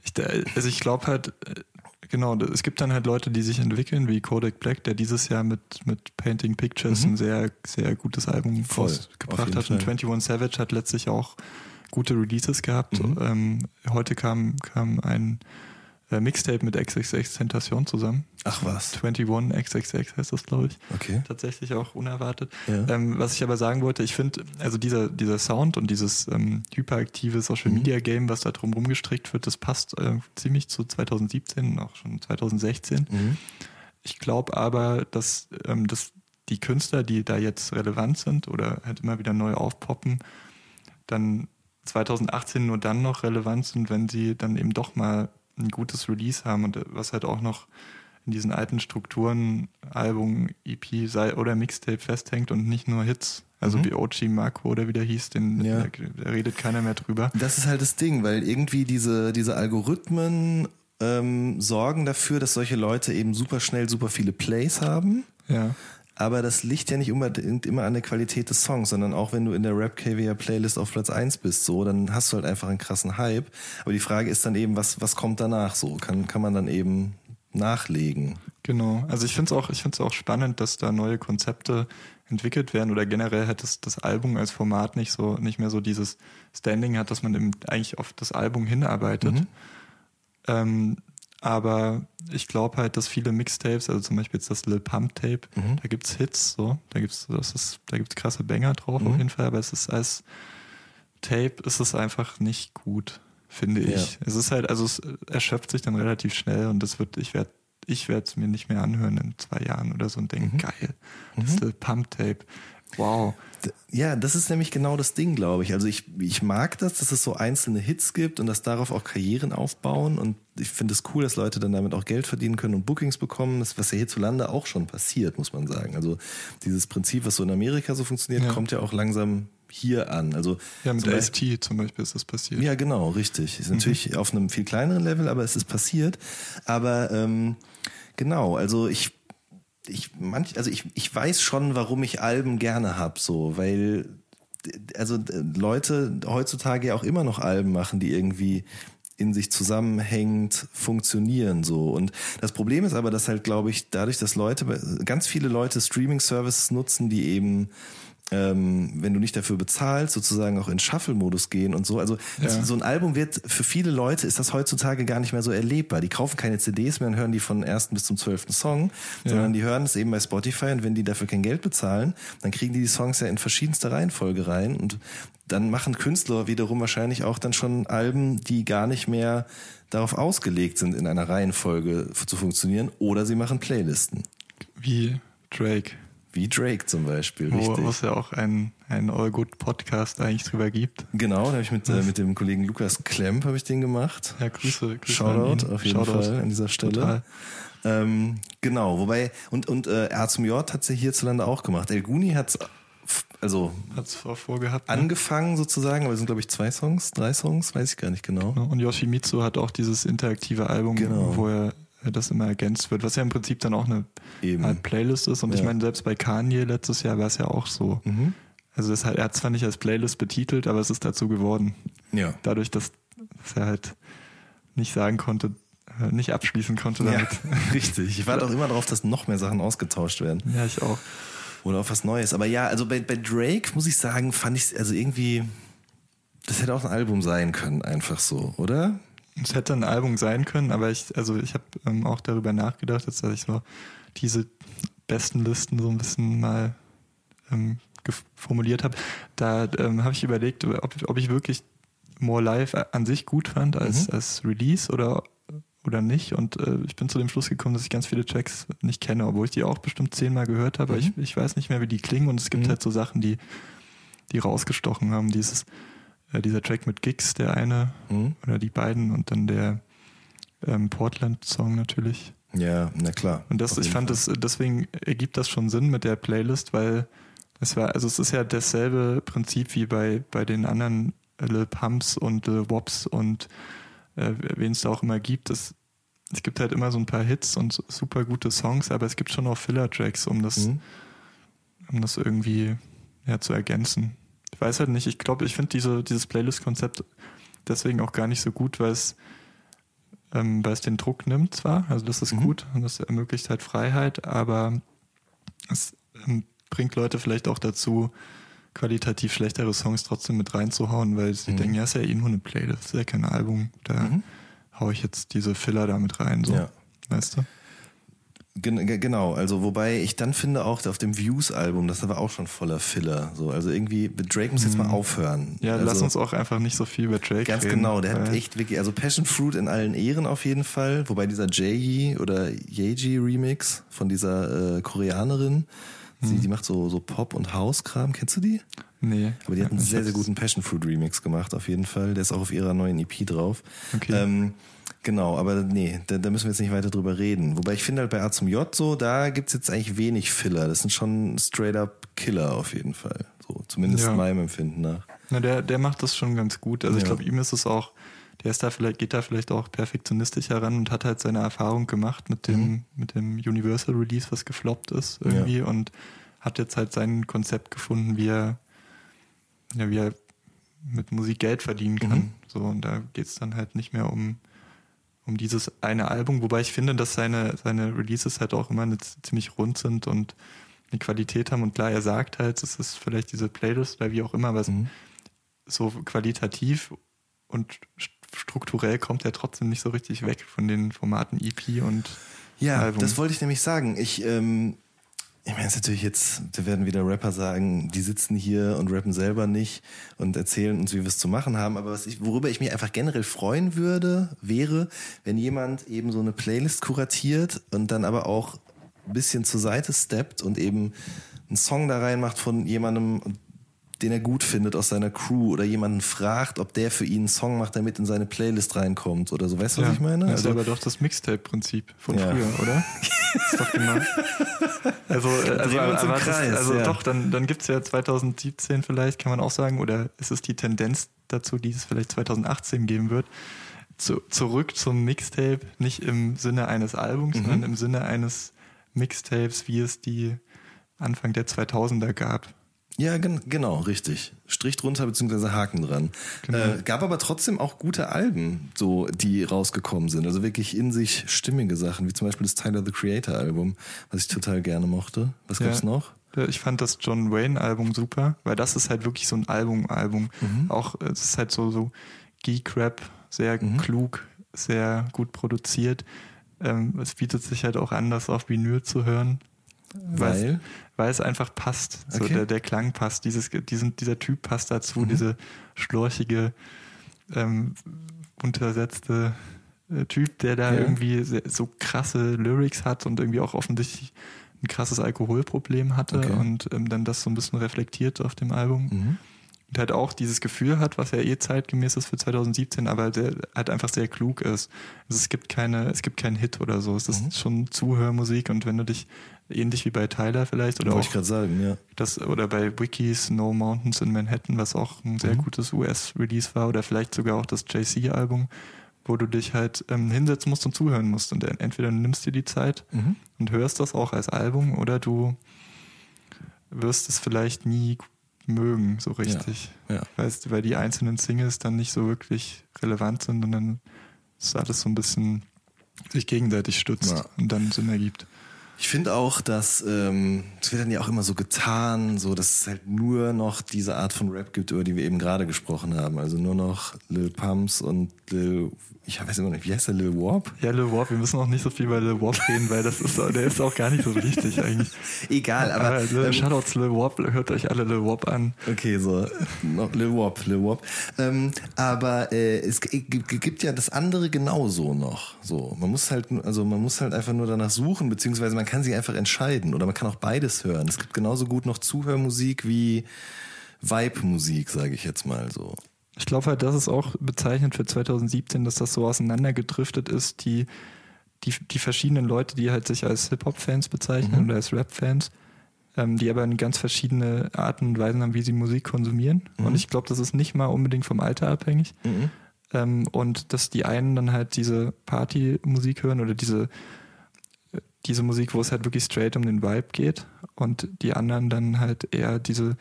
B: ich, also ich glaube halt, äh, genau, es gibt dann halt Leute, die sich entwickeln, wie Kodak Black, der dieses Jahr mit, mit Painting Pictures mhm. ein sehr, sehr gutes Album Voll, gebracht hat. Und 21 Savage hat letztlich auch gute Releases gehabt. Mhm. Ähm, heute kam, kam ein äh, Mixtape mit XXX Tentation zusammen.
A: Ach was.
B: 21 XXX heißt das, glaube ich.
A: Okay.
B: Tatsächlich auch unerwartet. Ja. Ähm, was ich aber sagen wollte, ich finde, also dieser, dieser Sound und dieses ähm, hyperaktive Social mhm. Media Game, was da drum rumgestrickt wird, das passt äh, ziemlich zu 2017, auch schon 2016. Mhm. Ich glaube aber, dass, ähm, dass die Künstler, die da jetzt relevant sind oder halt immer wieder neu aufpoppen, dann 2018 nur dann noch relevant sind, wenn sie dann eben doch mal ein gutes Release haben und was halt auch noch in diesen alten Strukturen, Album, EP sei, oder Mixtape festhängt und nicht nur Hits. Also mhm. wie OG Marco oder wie der hieß, den, ja. da, da, redet keiner mehr drüber.
A: Das ist halt das Ding, weil irgendwie diese, diese Algorithmen ähm, sorgen dafür, dass solche Leute eben super schnell super viele Plays haben.
B: Ja.
A: Aber das liegt ja nicht unbedingt immer an der Qualität des Songs, sondern auch wenn du in der Rap KWR Playlist auf Platz 1 bist, so, dann hast du halt einfach einen krassen Hype. Aber die Frage ist dann eben, was, was kommt danach so? Kann, kann man dann eben nachlegen?
B: Genau. Also ich finde es auch, ich finde es auch spannend, dass da neue Konzepte entwickelt werden oder generell hat das, das Album als Format nicht so, nicht mehr so dieses Standing hat, dass man eben eigentlich auf das Album hinarbeitet. Mhm. Ähm, aber ich glaube halt, dass viele Mixtapes, also zum Beispiel jetzt das Lil Pump Tape, mhm. da gibt's Hits, so, da gibt's, das ist, da gibt's krasse Banger drauf mhm. auf jeden Fall, aber es ist als Tape ist es einfach nicht gut, finde ich. Ja. Es ist halt, also es erschöpft sich dann relativ schnell und das wird, ich werde ich werde es mir nicht mehr anhören in zwei Jahren oder so und denken, mhm. geil, das mhm. Lil Pump Tape. Wow.
A: Ja, das ist nämlich genau das Ding, glaube ich. Also ich, ich mag das, dass es so einzelne Hits gibt und dass darauf auch Karrieren aufbauen. Und ich finde es cool, dass Leute dann damit auch Geld verdienen können und Bookings bekommen. Das, was ja hierzulande auch schon passiert, muss man sagen. Also dieses Prinzip, was so in Amerika so funktioniert,
B: Ja.
A: kommt ja auch langsam hier an. Also
B: Ja, mit ST zum Beispiel ist das passiert.
A: ja, genau, richtig. Ist natürlich
B: Mhm.
A: auf einem viel kleineren Level, aber es ist passiert. Aber ähm, genau, also ich, ich manch, also ich, ich weiß schon, warum ich Alben gerne hab, so, weil also äh, Leute heutzutage ja auch immer noch Alben machen, die irgendwie in sich zusammenhängend funktionieren so. Und das Problem ist aber, dass halt glaube ich dadurch, dass Leute ganz viele Leute Streaming-Services nutzen, die eben ähm, wenn du nicht dafür bezahlst, sozusagen auch in Shuffle-Modus gehen und so. Also das,
B: Ja.
A: so ein Album wird für viele Leute ist das heutzutage gar nicht mehr so erlebbar. Die kaufen keine CDs mehr und hören die von ersten bis zum zwölften Song, sondern die hören es eben bei Spotify und wenn die dafür kein Geld bezahlen, dann kriegen die die Songs ja in verschiedenster Reihenfolge rein und dann machen Künstler wiederum wahrscheinlich auch dann schon Alben, die gar nicht mehr darauf ausgelegt sind, in einer Reihenfolge zu funktionieren, oder sie machen Playlisten.
B: Wie Drake.
A: Wie Drake zum Beispiel,
B: Wo
A: richtig.
B: wo es ja auch einen, einen All Good Podcast eigentlich drüber gibt.
A: Genau, da habe ich mit, äh, mit dem Kollegen Lukas Klemp habe ich den gemacht.
B: Ja, Grüße. Grüße an
A: Shoutout
B: ihn.
A: auf jeden
B: Shoutout.
A: Fall an dieser Stelle. Ähm, genau, wobei, und, und äh, R zum J hat sie hierzulande auch gemacht. El Guni hat also
B: Hat's auch vorgehabt. ne?
A: angefangen sozusagen, aber es sind glaube ich zwei Songs, drei Songs, weiß ich gar nicht genau.
B: Und Yoshimitsu hat auch dieses interaktive Album,
A: Genau.
B: wo er das immer ergänzt wird, was ja im Prinzip dann auch eine. Art Playlist ist. Und ich
A: Ja.
B: meine, selbst bei Kanye letztes Jahr war es ja auch so.
A: Mhm.
B: Also das hat, er hat zwar nicht als Playlist betitelt, aber es ist dazu geworden.
A: Ja.
B: Dadurch, dass, dass er halt nicht sagen konnte, äh, nicht abschließen konnte
A: Ja,
B: damit.
A: richtig. Ich warte auch immer darauf, dass noch mehr Sachen ausgetauscht werden.
B: Ja, ich auch.
A: Oder auf was Neues. Aber ja, also bei, bei Drake muss ich sagen, fand ich also irgendwie, das hätte auch ein Album sein können, einfach so, oder?
B: Es hätte ein Album sein können, aber ich, also ich habe ähm, auch darüber nachgedacht, dass ich so diese besten Listen so ein bisschen mal ähm, formuliert habe. Da ähm, habe ich überlegt, ob, ob ich wirklich More Live an sich gut fand als,
A: Mhm.
B: als Release oder oder nicht. Und äh, ich bin zu dem Schluss gekommen, dass ich ganz viele Tracks nicht kenne, obwohl ich die auch bestimmt zehnmal gehört habe. Aber ich, ich weiß nicht mehr, wie die klingen. Und es gibt
A: Mhm.
B: halt so Sachen, die, die rausgestochen haben. Dieses, äh, dieser Track mit Gigs, der eine,
A: Mhm.
B: oder die beiden und dann der ähm, Portland-Song natürlich.
A: Ja, na klar.
B: Und das, ich fand
A: Fall.
B: das, deswegen ergibt das schon Sinn mit der Playlist, weil es war, also es ist ja dasselbe Prinzip wie bei, bei den anderen Lil Pumps und Lil Wops und äh, wen es da auch immer gibt. Es, es gibt halt immer so ein paar Hits und super gute Songs, aber es gibt schon auch Filler-Tracks, um das,
A: Mhm.
B: um das irgendwie ja, zu ergänzen. Ich weiß halt nicht, ich glaube, ich finde diese, dieses Playlist-Konzept deswegen auch gar nicht so gut, weil es, ähm, weil es den Druck nimmt zwar, also das ist
A: Mhm.
B: gut und das ermöglicht halt Freiheit, aber es ähm, bringt Leute vielleicht auch dazu, qualitativ schlechtere Songs trotzdem mit reinzuhauen, weil sie
A: Mhm.
B: denken, ja, ist ja eh nur eine Playlist, ist ja kein Album, da
A: Mhm.
B: hau ich jetzt diese Filler da mit rein, so.
A: Ja.
B: Weißt du?
A: Gen ge- genau, also wobei ich dann finde auch auf dem Views-Album, das war auch schon voller Filler. So, also irgendwie, Drake muss jetzt mal aufhören.
B: Mhm. Ja,
A: also,
B: lass uns auch einfach nicht so viel über Drake
A: Ganz
B: reden.
A: genau, der hat
B: weil-
A: echt wirklich, also Passion Fruit in allen Ehren auf jeden Fall, wobei dieser Jay oder Yeji Remix von dieser äh, Koreanerin, sie,
B: Mhm.
A: die macht so, so Pop- und House-Kram, kennst du die?
B: Nee.
A: Aber die hat einen sehr, sehr guten Passion Fruit Remix gemacht, auf jeden Fall. Der ist auch auf ihrer neuen EP drauf.
B: Okay.
A: Ähm, genau, aber nee, da, da müssen wir jetzt nicht weiter drüber reden. Wobei ich finde halt bei A zum J so, da gibt's jetzt eigentlich wenig Filler. Das sind schon straight up Killer auf jeden Fall. So, zumindest
B: Ja.
A: meinem Empfinden nach.
B: Na, der, der macht das schon ganz gut. Also ich
A: Ja.
B: glaube, ihm ist es auch, der ist da vielleicht, geht da vielleicht auch perfektionistisch heran und hat halt seine Erfahrung gemacht mit dem,
A: Mhm.
B: mit dem Universal Release, was gefloppt ist irgendwie
A: Ja.
B: und hat jetzt halt sein Konzept gefunden, wie er, ja, wie er mit Musik Geld verdienen kann.
A: Mhm.
B: So, und da geht's dann halt nicht mehr um, um dieses eine Album, wobei ich finde, dass seine, seine Releases halt auch immer eine, ziemlich rund sind und eine Qualität haben. Und klar, er sagt halt, es ist vielleicht diese Playlist oder wie auch immer, aber
A: Mhm.
B: so qualitativ und st- strukturell kommt er trotzdem nicht so richtig weg von den Formaten EP und
A: Ja,
B: Album.
A: das wollte ich nämlich sagen. Ich, ähm, ich meine, es ist natürlich jetzt, da werden wieder Rapper sagen, die sitzen hier und rappen selber nicht und erzählen uns, wie wir es zu machen haben. Aber was ich, worüber ich mich einfach generell freuen würde, wäre, wenn jemand eben so eine Playlist kuratiert und dann aber auch ein bisschen zur Seite steppt und eben einen Song da reinmacht von jemandem, den er gut findet aus seiner Crew oder jemanden fragt, ob der für ihn einen Song macht, der mit in seine Playlist reinkommt oder so. Weißt du,
B: ja.
A: was ich meine?
B: Ja, also, aber doch das Mixtape-Prinzip von ja. früher, oder? ist doch genau. Also, äh, also, also, Kreis, also ja. doch, dann, dann gibt es ja 2017 vielleicht, kann man auch sagen, oder ist es die Tendenz dazu, die es vielleicht 2018 geben wird, zu, zurück zum Mixtape, nicht im Sinne eines Albums, mhm. sondern im Sinne eines Mixtapes, wie es die Anfang der 2000er gab.
A: Ja, gen genau, richtig. Strich drunter beziehungsweise Haken dran. Genau. Äh, gab aber trotzdem auch gute Alben, so die rausgekommen sind. Also wirklich in sich stimmige Sachen, wie zum Beispiel das Tyler the Creator Album, was ich total gerne mochte. Was ja. gab's noch?
B: Ich fand das John Wayne Album super, weil das ist halt wirklich so ein Album-Album. Mhm. Auch es ist halt so so Geek-Rap, sehr mhm. klug, sehr gut produziert. Ähm, es bietet sich halt auch an, das auf Vinyl zu hören. Weil? Weil es einfach passt. So okay. der, der Klang passt. Dieses, diesen, dieser Typ passt dazu, mhm. diese schlorchige, ähm, untersetzte äh, Typ, der da ja. irgendwie so krasse Lyrics hat und irgendwie auch offensichtlich ein krasses Alkoholproblem hatte okay. und ähm, dann das so ein bisschen reflektiert auf dem Album. Mhm und halt auch dieses Gefühl hat, was ja eh zeitgemäß ist für 2017, aber der halt einfach sehr klug ist. Also es gibt keine, es gibt keinen Hit oder so. Es ist mhm. schon Zuhörmusik und wenn du dich ähnlich wie bei Tyler vielleicht oder
A: Wollte auch ich gerade sagen, ja.
B: Das, oder bei Wikis No Mountains in Manhattan, was auch ein sehr mhm. gutes US-Release war, oder vielleicht sogar auch das JC-Album, wo du dich halt ähm, hinsetzen musst und zuhören musst. Und entweder du nimmst dir die Zeit mhm. und hörst das auch als Album oder du wirst es vielleicht nie mögen, so richtig. Ja, ja. Weißt, weil die einzelnen Singles dann nicht so wirklich relevant sind und dann ist alles so ein bisschen sich gegenseitig stützt ja. und dann Sinn ergibt.
A: Ich finde auch, dass ähm, es wird dann ja auch immer so getan, so dass es halt nur noch diese Art von Rap gibt, über die wir eben gerade gesprochen haben. Also nur noch Lil Pumps und Lil ich weiß immer nicht, wie heißt der Lil Warp?
B: Ja, Lil Warp, wir müssen auch nicht so viel bei Lil Warp reden, weil das ist, der ist auch gar nicht so wichtig eigentlich.
A: Egal, aber. aber
B: Lil, ähm, Shoutouts Lil Warp, hört euch alle Lil Warp an.
A: Okay, so. Noch Lil Warp, Lil Warp. Ähm, aber äh, es gibt ja das andere genauso noch. So, man muss halt, also man muss halt einfach nur danach suchen, beziehungsweise man kann sich einfach entscheiden oder man kann auch beides hören. Es gibt genauso gut noch Zuhörmusik wie Vibe-Musik, sage ich jetzt mal so.
B: Ich glaube halt, das ist auch bezeichnend für 2017, dass das so auseinandergedriftet ist, die, die, die verschiedenen Leute, die halt sich als Hip-Hop-Fans bezeichnen mhm. oder als Rap-Fans, ähm, die aber eine ganz verschiedene Arten und Weisen haben, wie sie Musik konsumieren. Mhm. Und ich glaube, das ist nicht mal unbedingt vom Alter abhängig. Mhm. Ähm, und dass die einen dann halt diese Party-Musik hören oder diese, diese Musik, wo es halt wirklich straight um den Vibe geht und die anderen dann halt eher diese,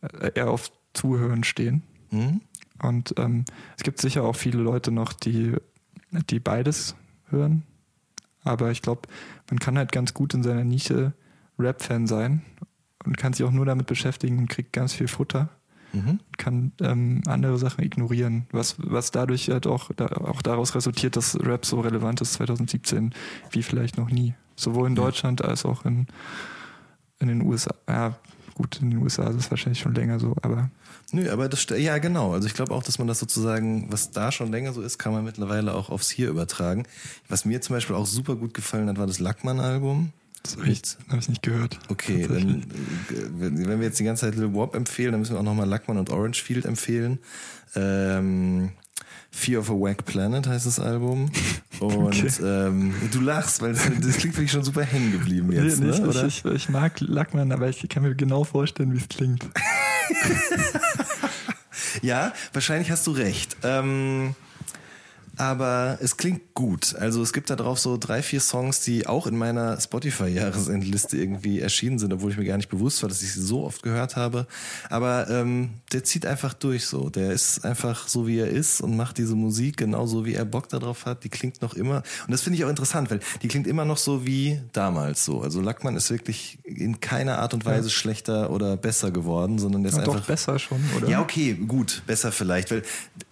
B: äh, eher auf Zuhören stehen. Mhm. Und ähm, es gibt sicher auch viele Leute noch, die, die beides hören. Aber ich glaube, man kann halt ganz gut in seiner Nische Rap-Fan sein und kann sich auch nur damit beschäftigen und kriegt ganz viel Futter. Mhm. Kann ähm, andere Sachen ignorieren, was, was dadurch halt auch, da, auch daraus resultiert, dass Rap so relevant ist 2017 wie vielleicht noch nie. Sowohl in Deutschland als auch in, in den USA. Ja, gut, in den USA ist es wahrscheinlich schon länger so, aber
A: Nö, aber das ja genau. Also ich glaube auch, dass man das sozusagen, was da schon länger so ist, kann man mittlerweile auch aufs Hier übertragen. Was mir zum Beispiel auch super gut gefallen hat, war das Lackmann-Album.
B: Das habe ich, hab ich nicht gehört.
A: Okay, dann, wenn wir jetzt die ganze Zeit Lil Warp empfehlen, dann müssen wir auch nochmal Lackmann und Orange Field empfehlen. Ähm, Fear of a Wack Planet heißt das Album. Und okay. ähm, du lachst, weil das, das klingt wirklich schon super hängen geblieben jetzt. Nee,
B: ne, oder? Ich, ich, mag Lackmann, aber ich kann mir genau vorstellen, wie es klingt.
A: ja, wahrscheinlich hast du recht. Ähm, aber es klingt gut. Also es gibt da drauf so drei, vier Songs, die auch in meiner Spotify-Jahresendliste irgendwie erschienen sind, obwohl ich mir gar nicht bewusst war, dass ich sie so oft gehört habe. Aber ähm, der zieht einfach durch so. Der ist einfach so, wie er ist und macht diese Musik genauso, wie er Bock darauf hat. Die klingt noch immer. Und das finde ich auch interessant, weil die klingt immer noch so wie damals so. Also Lackmann ist wirklich in keiner Art und Weise ja. schlechter oder besser geworden, sondern der ist ja, einfach.
B: Doch besser schon, oder?
A: Ja, okay, gut, besser vielleicht. Weil,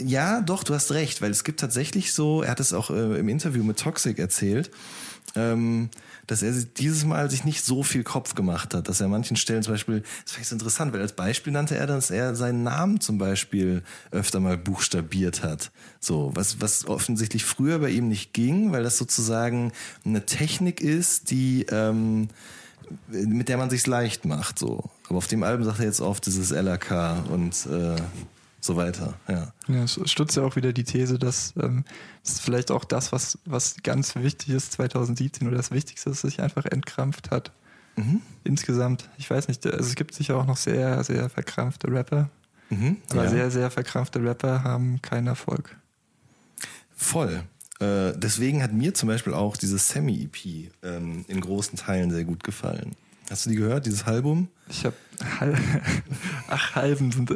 A: ja, doch, du hast recht, weil es gibt tatsächlich tatsächlich so, er hat es auch äh, im Interview mit Toxic erzählt, ähm, dass er dieses Mal sich nicht so viel Kopf gemacht hat, dass er an manchen Stellen zum Beispiel, das finde ich interessant, weil als Beispiel nannte er, dass er seinen Namen zum Beispiel öfter mal buchstabiert hat. So, was, was offensichtlich früher bei ihm nicht ging, weil das sozusagen eine Technik ist, die ähm, mit der man sich's leicht macht, so. Aber auf dem Album sagt er jetzt oft dieses LRK und äh, so weiter, ja.
B: Ja, es stützt ja auch wieder die These, dass ähm, ist vielleicht auch das, was, was ganz wichtig ist 2017 oder das Wichtigste, dass es sich einfach entkrampft hat.
A: Mhm.
B: Insgesamt, ich weiß nicht, also es gibt sicher auch noch sehr, sehr verkrampfte Rapper,
A: Mhm.
B: aber
A: ja.
B: sehr, sehr verkrampfte Rapper haben keinen Erfolg.
A: Voll. Äh, deswegen hat mir zum Beispiel auch dieses Semi-EP ähm, in großen Teilen sehr gut gefallen. Hast du die gehört, dieses Album?
B: Ich habe Hal ach Halben sind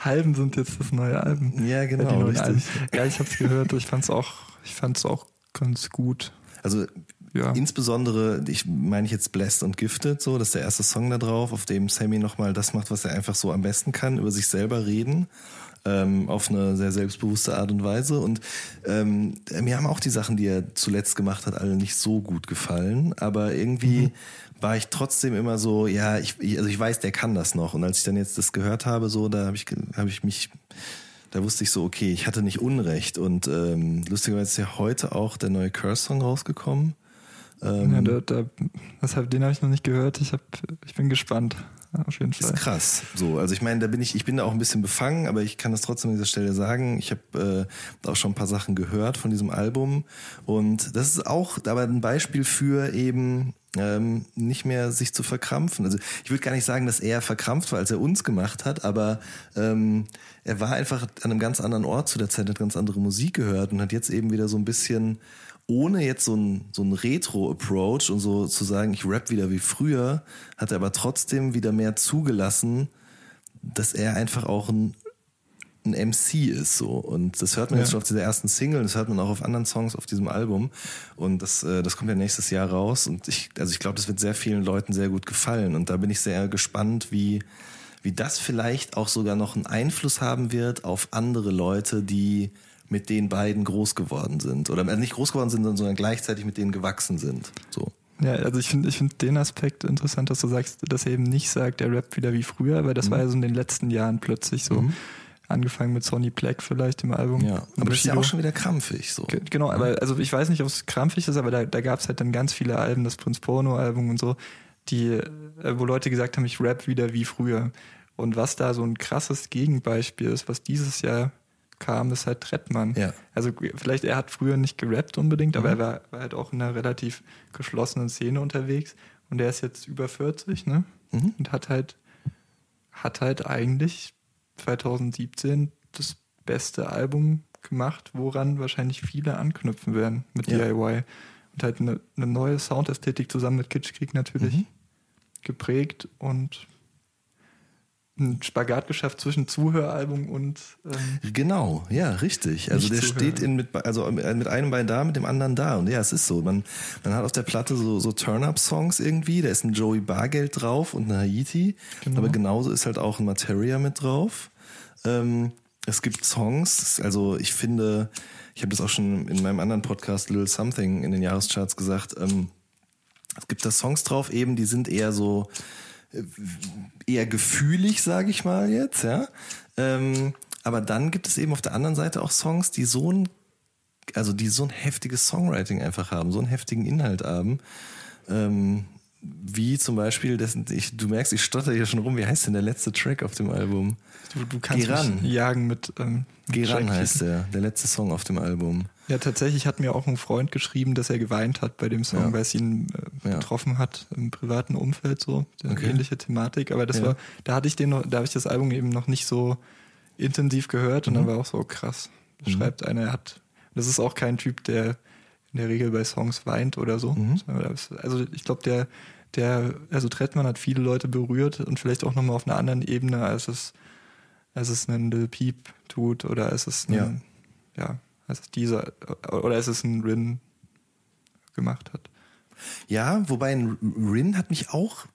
B: Halben sind jetzt das neue Album.
A: Ja,
B: die
A: genau, richtig.
B: Alben. Ja, ich habe es gehört. Ich fand's auch, ich fand's auch ganz gut.
A: Also
B: Ja.
A: insbesondere, ich meine ich jetzt Blessed und Gifted, so, das ist der erste Song da drauf, auf dem Sammy nochmal das macht, was er einfach so am besten kann, über sich selber reden. Ähm, auf eine sehr selbstbewusste Art und Weise. Und ähm, mir haben auch die Sachen, die er zuletzt gemacht hat, alle nicht so gut gefallen. Aber irgendwie war ich trotzdem immer so, ja, ich, also ich weiß, der kann das noch. Und als ich dann jetzt das gehört habe, so, da habe ich, habe ich mich da wusste ich so, okay, ich hatte nicht Unrecht. Und ähm, lustigerweise ist ja heute auch der neue Curse-Song rausgekommen. Ähm,
B: ja, da, da, deshalb, den habe ich noch nicht gehört. Ich, hab, ich bin gespannt. Ja, auf jeden Fall.
A: ist krass. So, also ich meine, da bin ich, ich bin da auch ein bisschen befangen, aber ich kann das trotzdem an dieser Stelle sagen. Ich habe äh, auch schon ein paar Sachen gehört von diesem Album und das ist auch aber ein Beispiel für eben ähm, nicht mehr sich zu verkrampfen. Also ich würde gar nicht sagen, dass er verkrampft war, als er uns gemacht hat, aber ähm, er war einfach an einem ganz anderen Ort zu der Zeit, hat ganz andere Musik gehört und hat jetzt eben wieder so ein bisschen ohne jetzt so ein, so ein Retro-Approach und so zu sagen, ich rap wieder wie früher, hat er aber trotzdem wieder mehr zugelassen, dass er einfach auch ein, ein MC ist so. Und das hört man
B: Ja.
A: jetzt schon auf dieser ersten Single, das hört man auch auf anderen Songs auf diesem Album. Und das äh, das kommt ja nächstes Jahr raus. Und ich also ich glaube, das wird sehr vielen Leuten sehr gut gefallen. Und da bin ich sehr gespannt, wie wie das vielleicht auch sogar noch einen Einfluss haben wird auf andere Leute, die mit den beiden groß geworden sind oder äh, nicht groß geworden sind, sondern gleichzeitig mit denen gewachsen sind. So.
B: Ja, also ich finde ich find den Aspekt interessant, dass du sagst, dass er eben nicht sagt, er rappt wieder wie früher, weil das war ja so in den letzten Jahren plötzlich so.
A: Mhm.
B: Angefangen mit Sonny Black vielleicht im Album.
A: Ja, aber das ist ja auch schon wieder krampfig so.
B: Ge- Genau, aber also ich weiß nicht, ob es krampfig ist, aber da, da gab es halt dann ganz viele Alben, das Prinz Porno-Album und so, die, äh, wo Leute gesagt haben, ich rap wieder wie früher. Und was da so ein krasses Gegenbeispiel ist, was dieses Jahr kam, ist halt Trettmann.
A: Ja.
B: Also vielleicht er hat früher nicht gerappt unbedingt, aber
A: Mhm.
B: er war, war halt auch in einer relativ geschlossenen Szene unterwegs und er ist jetzt über 40, ne?
A: Mhm.
B: Und hat halt, hat halt eigentlich 2017 das beste Album gemacht, woran wahrscheinlich viele anknüpfen werden mit
A: Ja.
B: DIY. Und halt eine, eine neue Soundästhetik zusammen mit Kitschkrieg natürlich
A: Mhm.
B: geprägt und einen Spagat geschafft zwischen Zuhöralbum und ähm,
A: Genau, ja, richtig. Also der
B: zuhören.
A: steht in mit, also mit einem Bein da, mit dem anderen da. Und ja, es ist so. Man, man hat auf der Platte so, so Turn-Up-Songs irgendwie. Da ist ein Joey Bargeld drauf und eine Haiti.
B: Genau.
A: Aber genauso ist halt auch ein Materia mit drauf. Ähm, es gibt Songs, also ich finde, ich habe das auch schon in meinem anderen Podcast Little Something in den Jahrescharts gesagt, ähm, es gibt da Songs drauf eben, die sind eher so äh, eher gefühlig, sage ich mal jetzt, ja. Ähm, aber dann gibt es eben auf der anderen Seite auch Songs, die so ein, also die so ein heftiges Songwriting einfach haben, so einen heftigen Inhalt haben. Ähm, wie zum Beispiel, das, ich, du merkst, ich stotter hier schon rum, wie heißt denn der letzte Track auf dem Album?
B: du, du kannst
A: Geran.
B: mich jagen mit, ähm,
A: Geran
B: Track-
A: heißt der, der letzte Song auf dem Album.
B: Ja, tatsächlich hat mir auch ein Freund geschrieben, dass er geweint hat bei dem Song,
A: Ja.
B: weil es ihn äh,
A: Ja.
B: betroffen hat im privaten Umfeld so, eine
A: Okay.
B: ähnliche Thematik. Aber das
A: Ja.
B: war, da hatte ich den noch, da habe ich das Album eben noch nicht so intensiv gehört und
A: Mhm.
B: dann war auch so krass. Da Schreibt einer, er hat, das ist auch kein Typ, der in der Regel bei Songs weint oder so.
A: Mhm.
B: Also ich glaube, der, der, also Trettmann hat viele Leute berührt und vielleicht auch nochmal auf einer anderen Ebene, als es, als es ein Lil Peep tut oder als es ein,
A: Ja.
B: ja, als es dieser oder als es ein Rin gemacht hat.
A: Ja, wobei ein Rin hat mich auch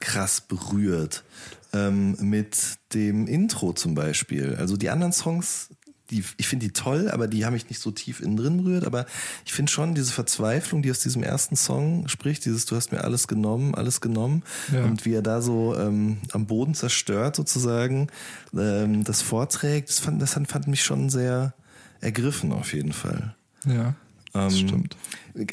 A: krass berührt ähm, mit dem Intro zum Beispiel. Also die anderen Songs, die, ich finde die toll, aber die haben mich nicht so tief innen drin berührt. Aber ich finde schon diese Verzweiflung, die aus diesem ersten Song spricht, dieses Du hast mir alles genommen, alles genommen
B: Ja.
A: und wie er da so ähm, am Boden zerstört sozusagen ähm, das vorträgt, das fand, das fand, mich schon sehr ergriffen auf jeden Fall.
B: Ja, das
A: Ähm,
B: stimmt.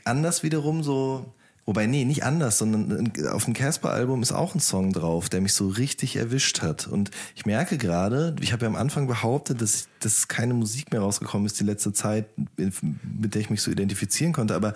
A: Anders wiederum so Wobei, nee, nicht anders, sondern auf dem Casper-Album ist auch ein Song drauf, der mich so richtig erwischt hat. Und ich merke gerade, ich habe ja am Anfang behauptet, dass, dass keine Musik mehr rausgekommen ist die letzte Zeit, mit der ich mich so identifizieren konnte. Aber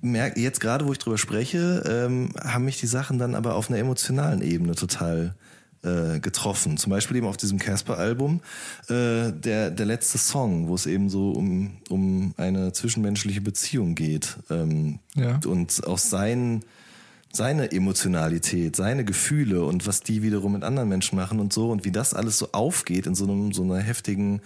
A: merke jetzt gerade, wo ich drüber spreche, ähm, haben mich die Sachen dann aber auf einer emotionalen Ebene total äh, getroffen. Zum Beispiel eben auf diesem Casper-Album äh, der, der letzte Song, wo es eben so um, um eine zwischenmenschliche Beziehung geht. Ähm, ja. Und auch sein, seine Emotionalität, seine Gefühle und was die wiederum mit anderen Menschen machen und so und wie das alles so aufgeht in so einem so einer heftigen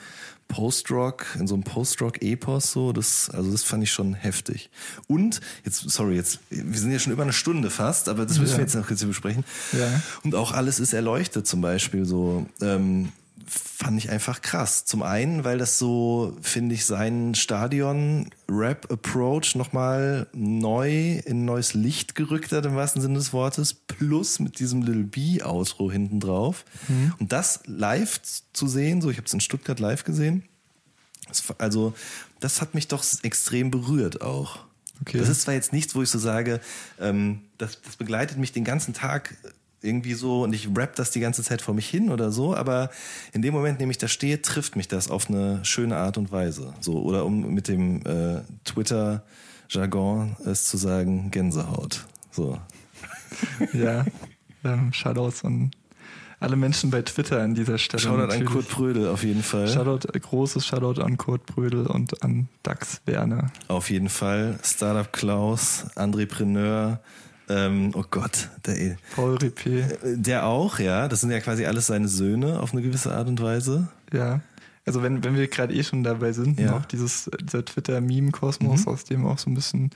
A: Post-Rock, in so einem Post-Rock-Epos so, das, also das fand ich schon heftig. Und, jetzt, sorry, jetzt, wir sind ja schon über eine Stunde fast, aber das müssen ja. wir jetzt noch kurz besprechen. Ja. Und auch alles ist erleuchtet zum Beispiel so. Ähm, fand ich einfach krass. Zum einen, weil das so, finde ich, seinen Stadion-Rap-Approach nochmal neu in neues Licht gerückt hat, im wahrsten Sinne des Wortes, plus mit diesem Little B-Outro hinten drauf. Mhm. Und das live zu sehen, so ich habe es in Stuttgart live gesehen, also das hat mich doch extrem berührt auch. Okay. Das ist zwar jetzt nichts, wo ich so sage, ähm, das, das begleitet mich den ganzen Tag irgendwie so und ich rap das die ganze Zeit vor mich hin oder so, aber in dem Moment, in dem ich da stehe, trifft mich das auf eine schöne Art und Weise. So, oder um mit dem äh, Twitter-Jargon es zu sagen, Gänsehaut. So.
B: Ja, ähm, Shoutouts an alle Menschen bei Twitter an dieser Stelle.
A: Shoutout natürlich. an Kurt Brödel auf jeden Fall.
B: Shoutout, großes Shoutout an Kurt Brödel und an Dax Werner.
A: Auf jeden Fall. Startup Klaus, Entrepreneur, ähm, oh Gott, der,
B: Paul Ripé.
A: Der auch, ja. Das sind ja quasi alles seine Söhne auf eine gewisse Art und Weise.
B: Ja. Also wenn, wenn wir gerade eh schon dabei sind, ja. auch dieses, dieser Twitter-Meme-Kosmos, mhm. aus dem auch so ein bisschen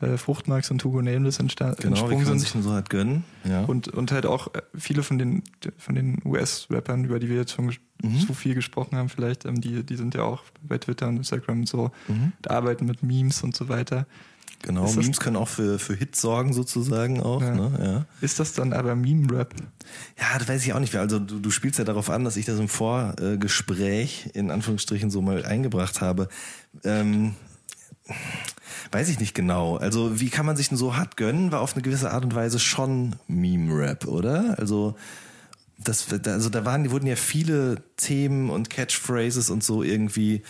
B: äh, Fruchtmarks und Hugo Nameless entstanden
A: genau, kann man sich so halt gönnen. Ja.
B: Und, und halt auch äh, viele von den, von den US-Rappern, über die wir jetzt schon mhm. zu viel gesprochen haben, vielleicht, ähm, die, die sind ja auch bei Twitter und Instagram und so, mhm. arbeiten mit Memes und so weiter.
A: Genau, Memes können auch für, für Hits sorgen sozusagen auch. Ja. Ne? Ja.
B: Ist das dann aber Meme-Rap?
A: Ja, das weiß ich auch nicht. Also du, du spielst ja darauf an, dass ich das im Vorgespräch in Anführungsstrichen so mal eingebracht habe. Ähm, weiß ich nicht genau. Also wie kann man sich denn so hart gönnen? War auf eine gewisse Art und Weise schon Meme-Rap, oder? Also das, also da waren, wurden ja viele Themen und Catchphrases und so irgendwie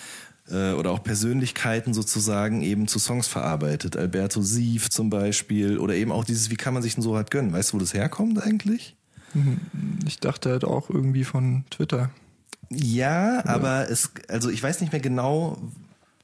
A: äh, oder auch Persönlichkeiten sozusagen eben zu Songs verarbeitet. Alberto Sief zum Beispiel oder eben auch dieses, wie kann man sich denn so halt gönnen? Weißt du, wo das herkommt eigentlich?
B: Mhm. Ich dachte halt auch irgendwie von Twitter.
A: Ja, oder? aber es, also ich weiß nicht mehr genau,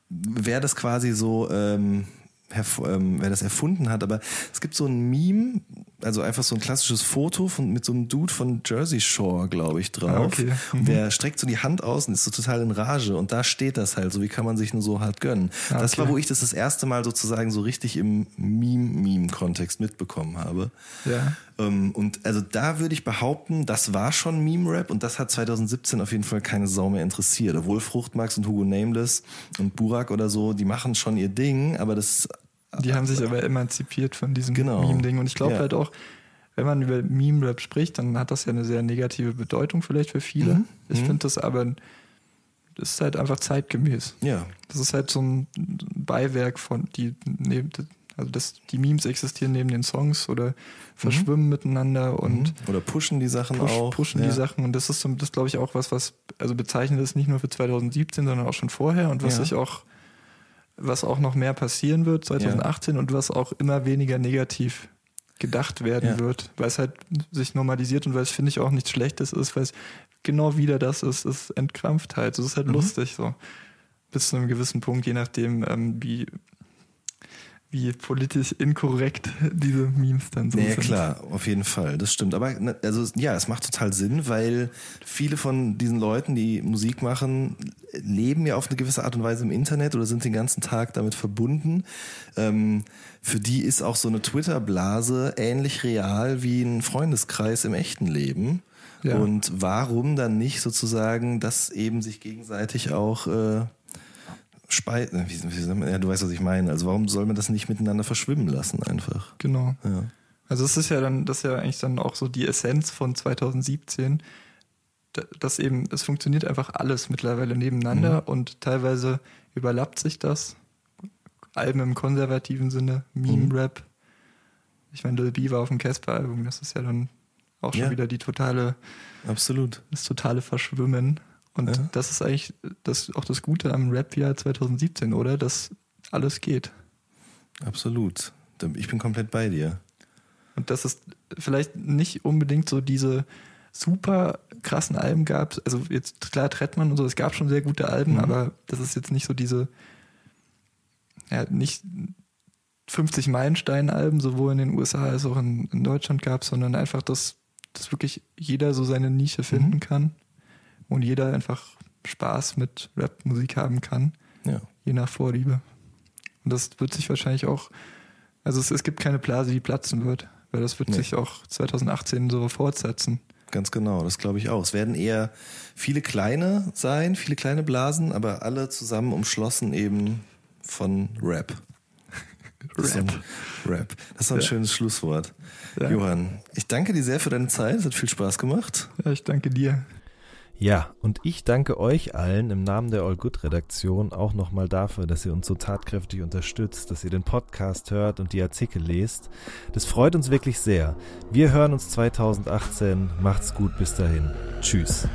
A: wer das quasi so ähm, ähm, wer das erfunden hat, aber es gibt so ein Meme, also einfach so ein klassisches Foto von, mit so einem Dude von Jersey Shore, glaube ich, drauf. Ah, okay. mhm. Der streckt so die Hand aus und ist so total in Rage und da steht das halt, so wie kann man sich nur so hart gönnen. Ah, das war, wo ich das das erste Mal sozusagen so richtig im Meme-Meme-Kontext mitbekommen habe. Ja. Ähm, und also da würde ich behaupten, das war schon Meme-Rap und das hat 2017 auf jeden Fall keine Sau mehr interessiert. Obwohl Fruchtmax und Hugo Nameless und Burak oder so, die machen schon ihr Ding, aber das
B: die haben sich aber emanzipiert von diesem genau. Meme-Ding. Und ich glaube ja. halt auch, wenn man über Meme-Rap spricht, dann hat das ja eine sehr negative Bedeutung vielleicht für viele. Mhm. Ich mhm. finde das aber, das ist halt einfach zeitgemäß.
A: Ja.
B: Das ist halt so ein Beiwerk von, die neben, also das, die Memes existieren neben den Songs oder verschwimmen mhm. miteinander und
A: mhm. oder pushen die Sachen
B: push,
A: auch.
B: Pushen ja. die Sachen und das ist, das glaube ich auch was, was also bezeichnet ist nicht nur für 2017, sondern auch schon vorher und was ja. ich auch was auch noch mehr passieren wird 2018 ja. und was auch immer weniger negativ gedacht werden ja. wird, weil es halt sich normalisiert und weil es finde ich auch nichts Schlechtes ist, weil es genau wieder das ist, ist Entkrampftheit. Das ist halt mhm. lustig so. Bis zu einem gewissen Punkt, je nachdem, ähm, wie wie politisch inkorrekt diese Memes dann so
A: ja,
B: sind.
A: Ja, klar, auf jeden Fall, das stimmt. Aber ne, also ja, es macht total Sinn, weil viele von diesen Leuten, die Musik machen, leben ja auf eine gewisse Art und Weise im Internet oder sind den ganzen Tag damit verbunden. Ähm, für die ist auch so eine Twitter-Blase ähnlich real wie ein Freundeskreis im echten Leben. Ja. Und warum dann nicht sozusagen das eben sich gegenseitig auch äh, Speisen, ja, du weißt, was ich meine. Also warum soll man das nicht miteinander verschwimmen lassen einfach?
B: Genau.
A: Ja.
B: Also es ist ja dann, das ist ja eigentlich dann auch so die Essenz von 2017, dass eben, es funktioniert einfach alles mittlerweile nebeneinander mhm. und teilweise überlappt sich das Alben im konservativen Sinne, Meme-Rap. Mhm. Ich meine, Lil B war auf dem Casper-Album, das ist ja dann auch schon ja. wieder die totale,
A: absolut,
B: das totale Verschwimmen. Und ja. das ist eigentlich das, auch das Gute am Rap-Jahr 2017, oder? Dass alles geht.
A: Absolut. Ich bin komplett bei dir.
B: Und dass es vielleicht nicht unbedingt so diese super krassen Alben gab. Also jetzt klar Trettmann und so, es gab schon sehr gute Alben, mhm. aber das ist jetzt nicht so diese, ja, nicht 50 Meilenstein-Alben, sowohl in den USA als auch in, in Deutschland gab, sondern einfach, dass, dass wirklich jeder so seine Nische finden mhm. kann und jeder einfach Spaß mit Rap-Musik haben kann,
A: ja.
B: je nach Vorliebe. Und das wird sich wahrscheinlich auch, also es, es gibt keine Blase, die platzen wird, weil das wird nee. sich auch 2018 so fortsetzen.
A: Ganz genau, das glaube ich auch. Es werden eher viele kleine sein, viele kleine Blasen, aber alle zusammen umschlossen eben von Rap.
B: Rap.
A: Rap. Das ist ein ja. schönes Schlusswort. Ja. Johann, ich danke dir sehr für deine Zeit. Es hat viel Spaß gemacht.
B: Ja, ich danke dir.
A: Ja, und ich danke euch allen im Namen der All Good Redaktion auch nochmal dafür, dass ihr uns so tatkräftig unterstützt, dass ihr den Podcast hört und die Artikel lest. Das freut uns wirklich sehr. Wir hören uns 2018. Macht's gut bis dahin. Tschüss.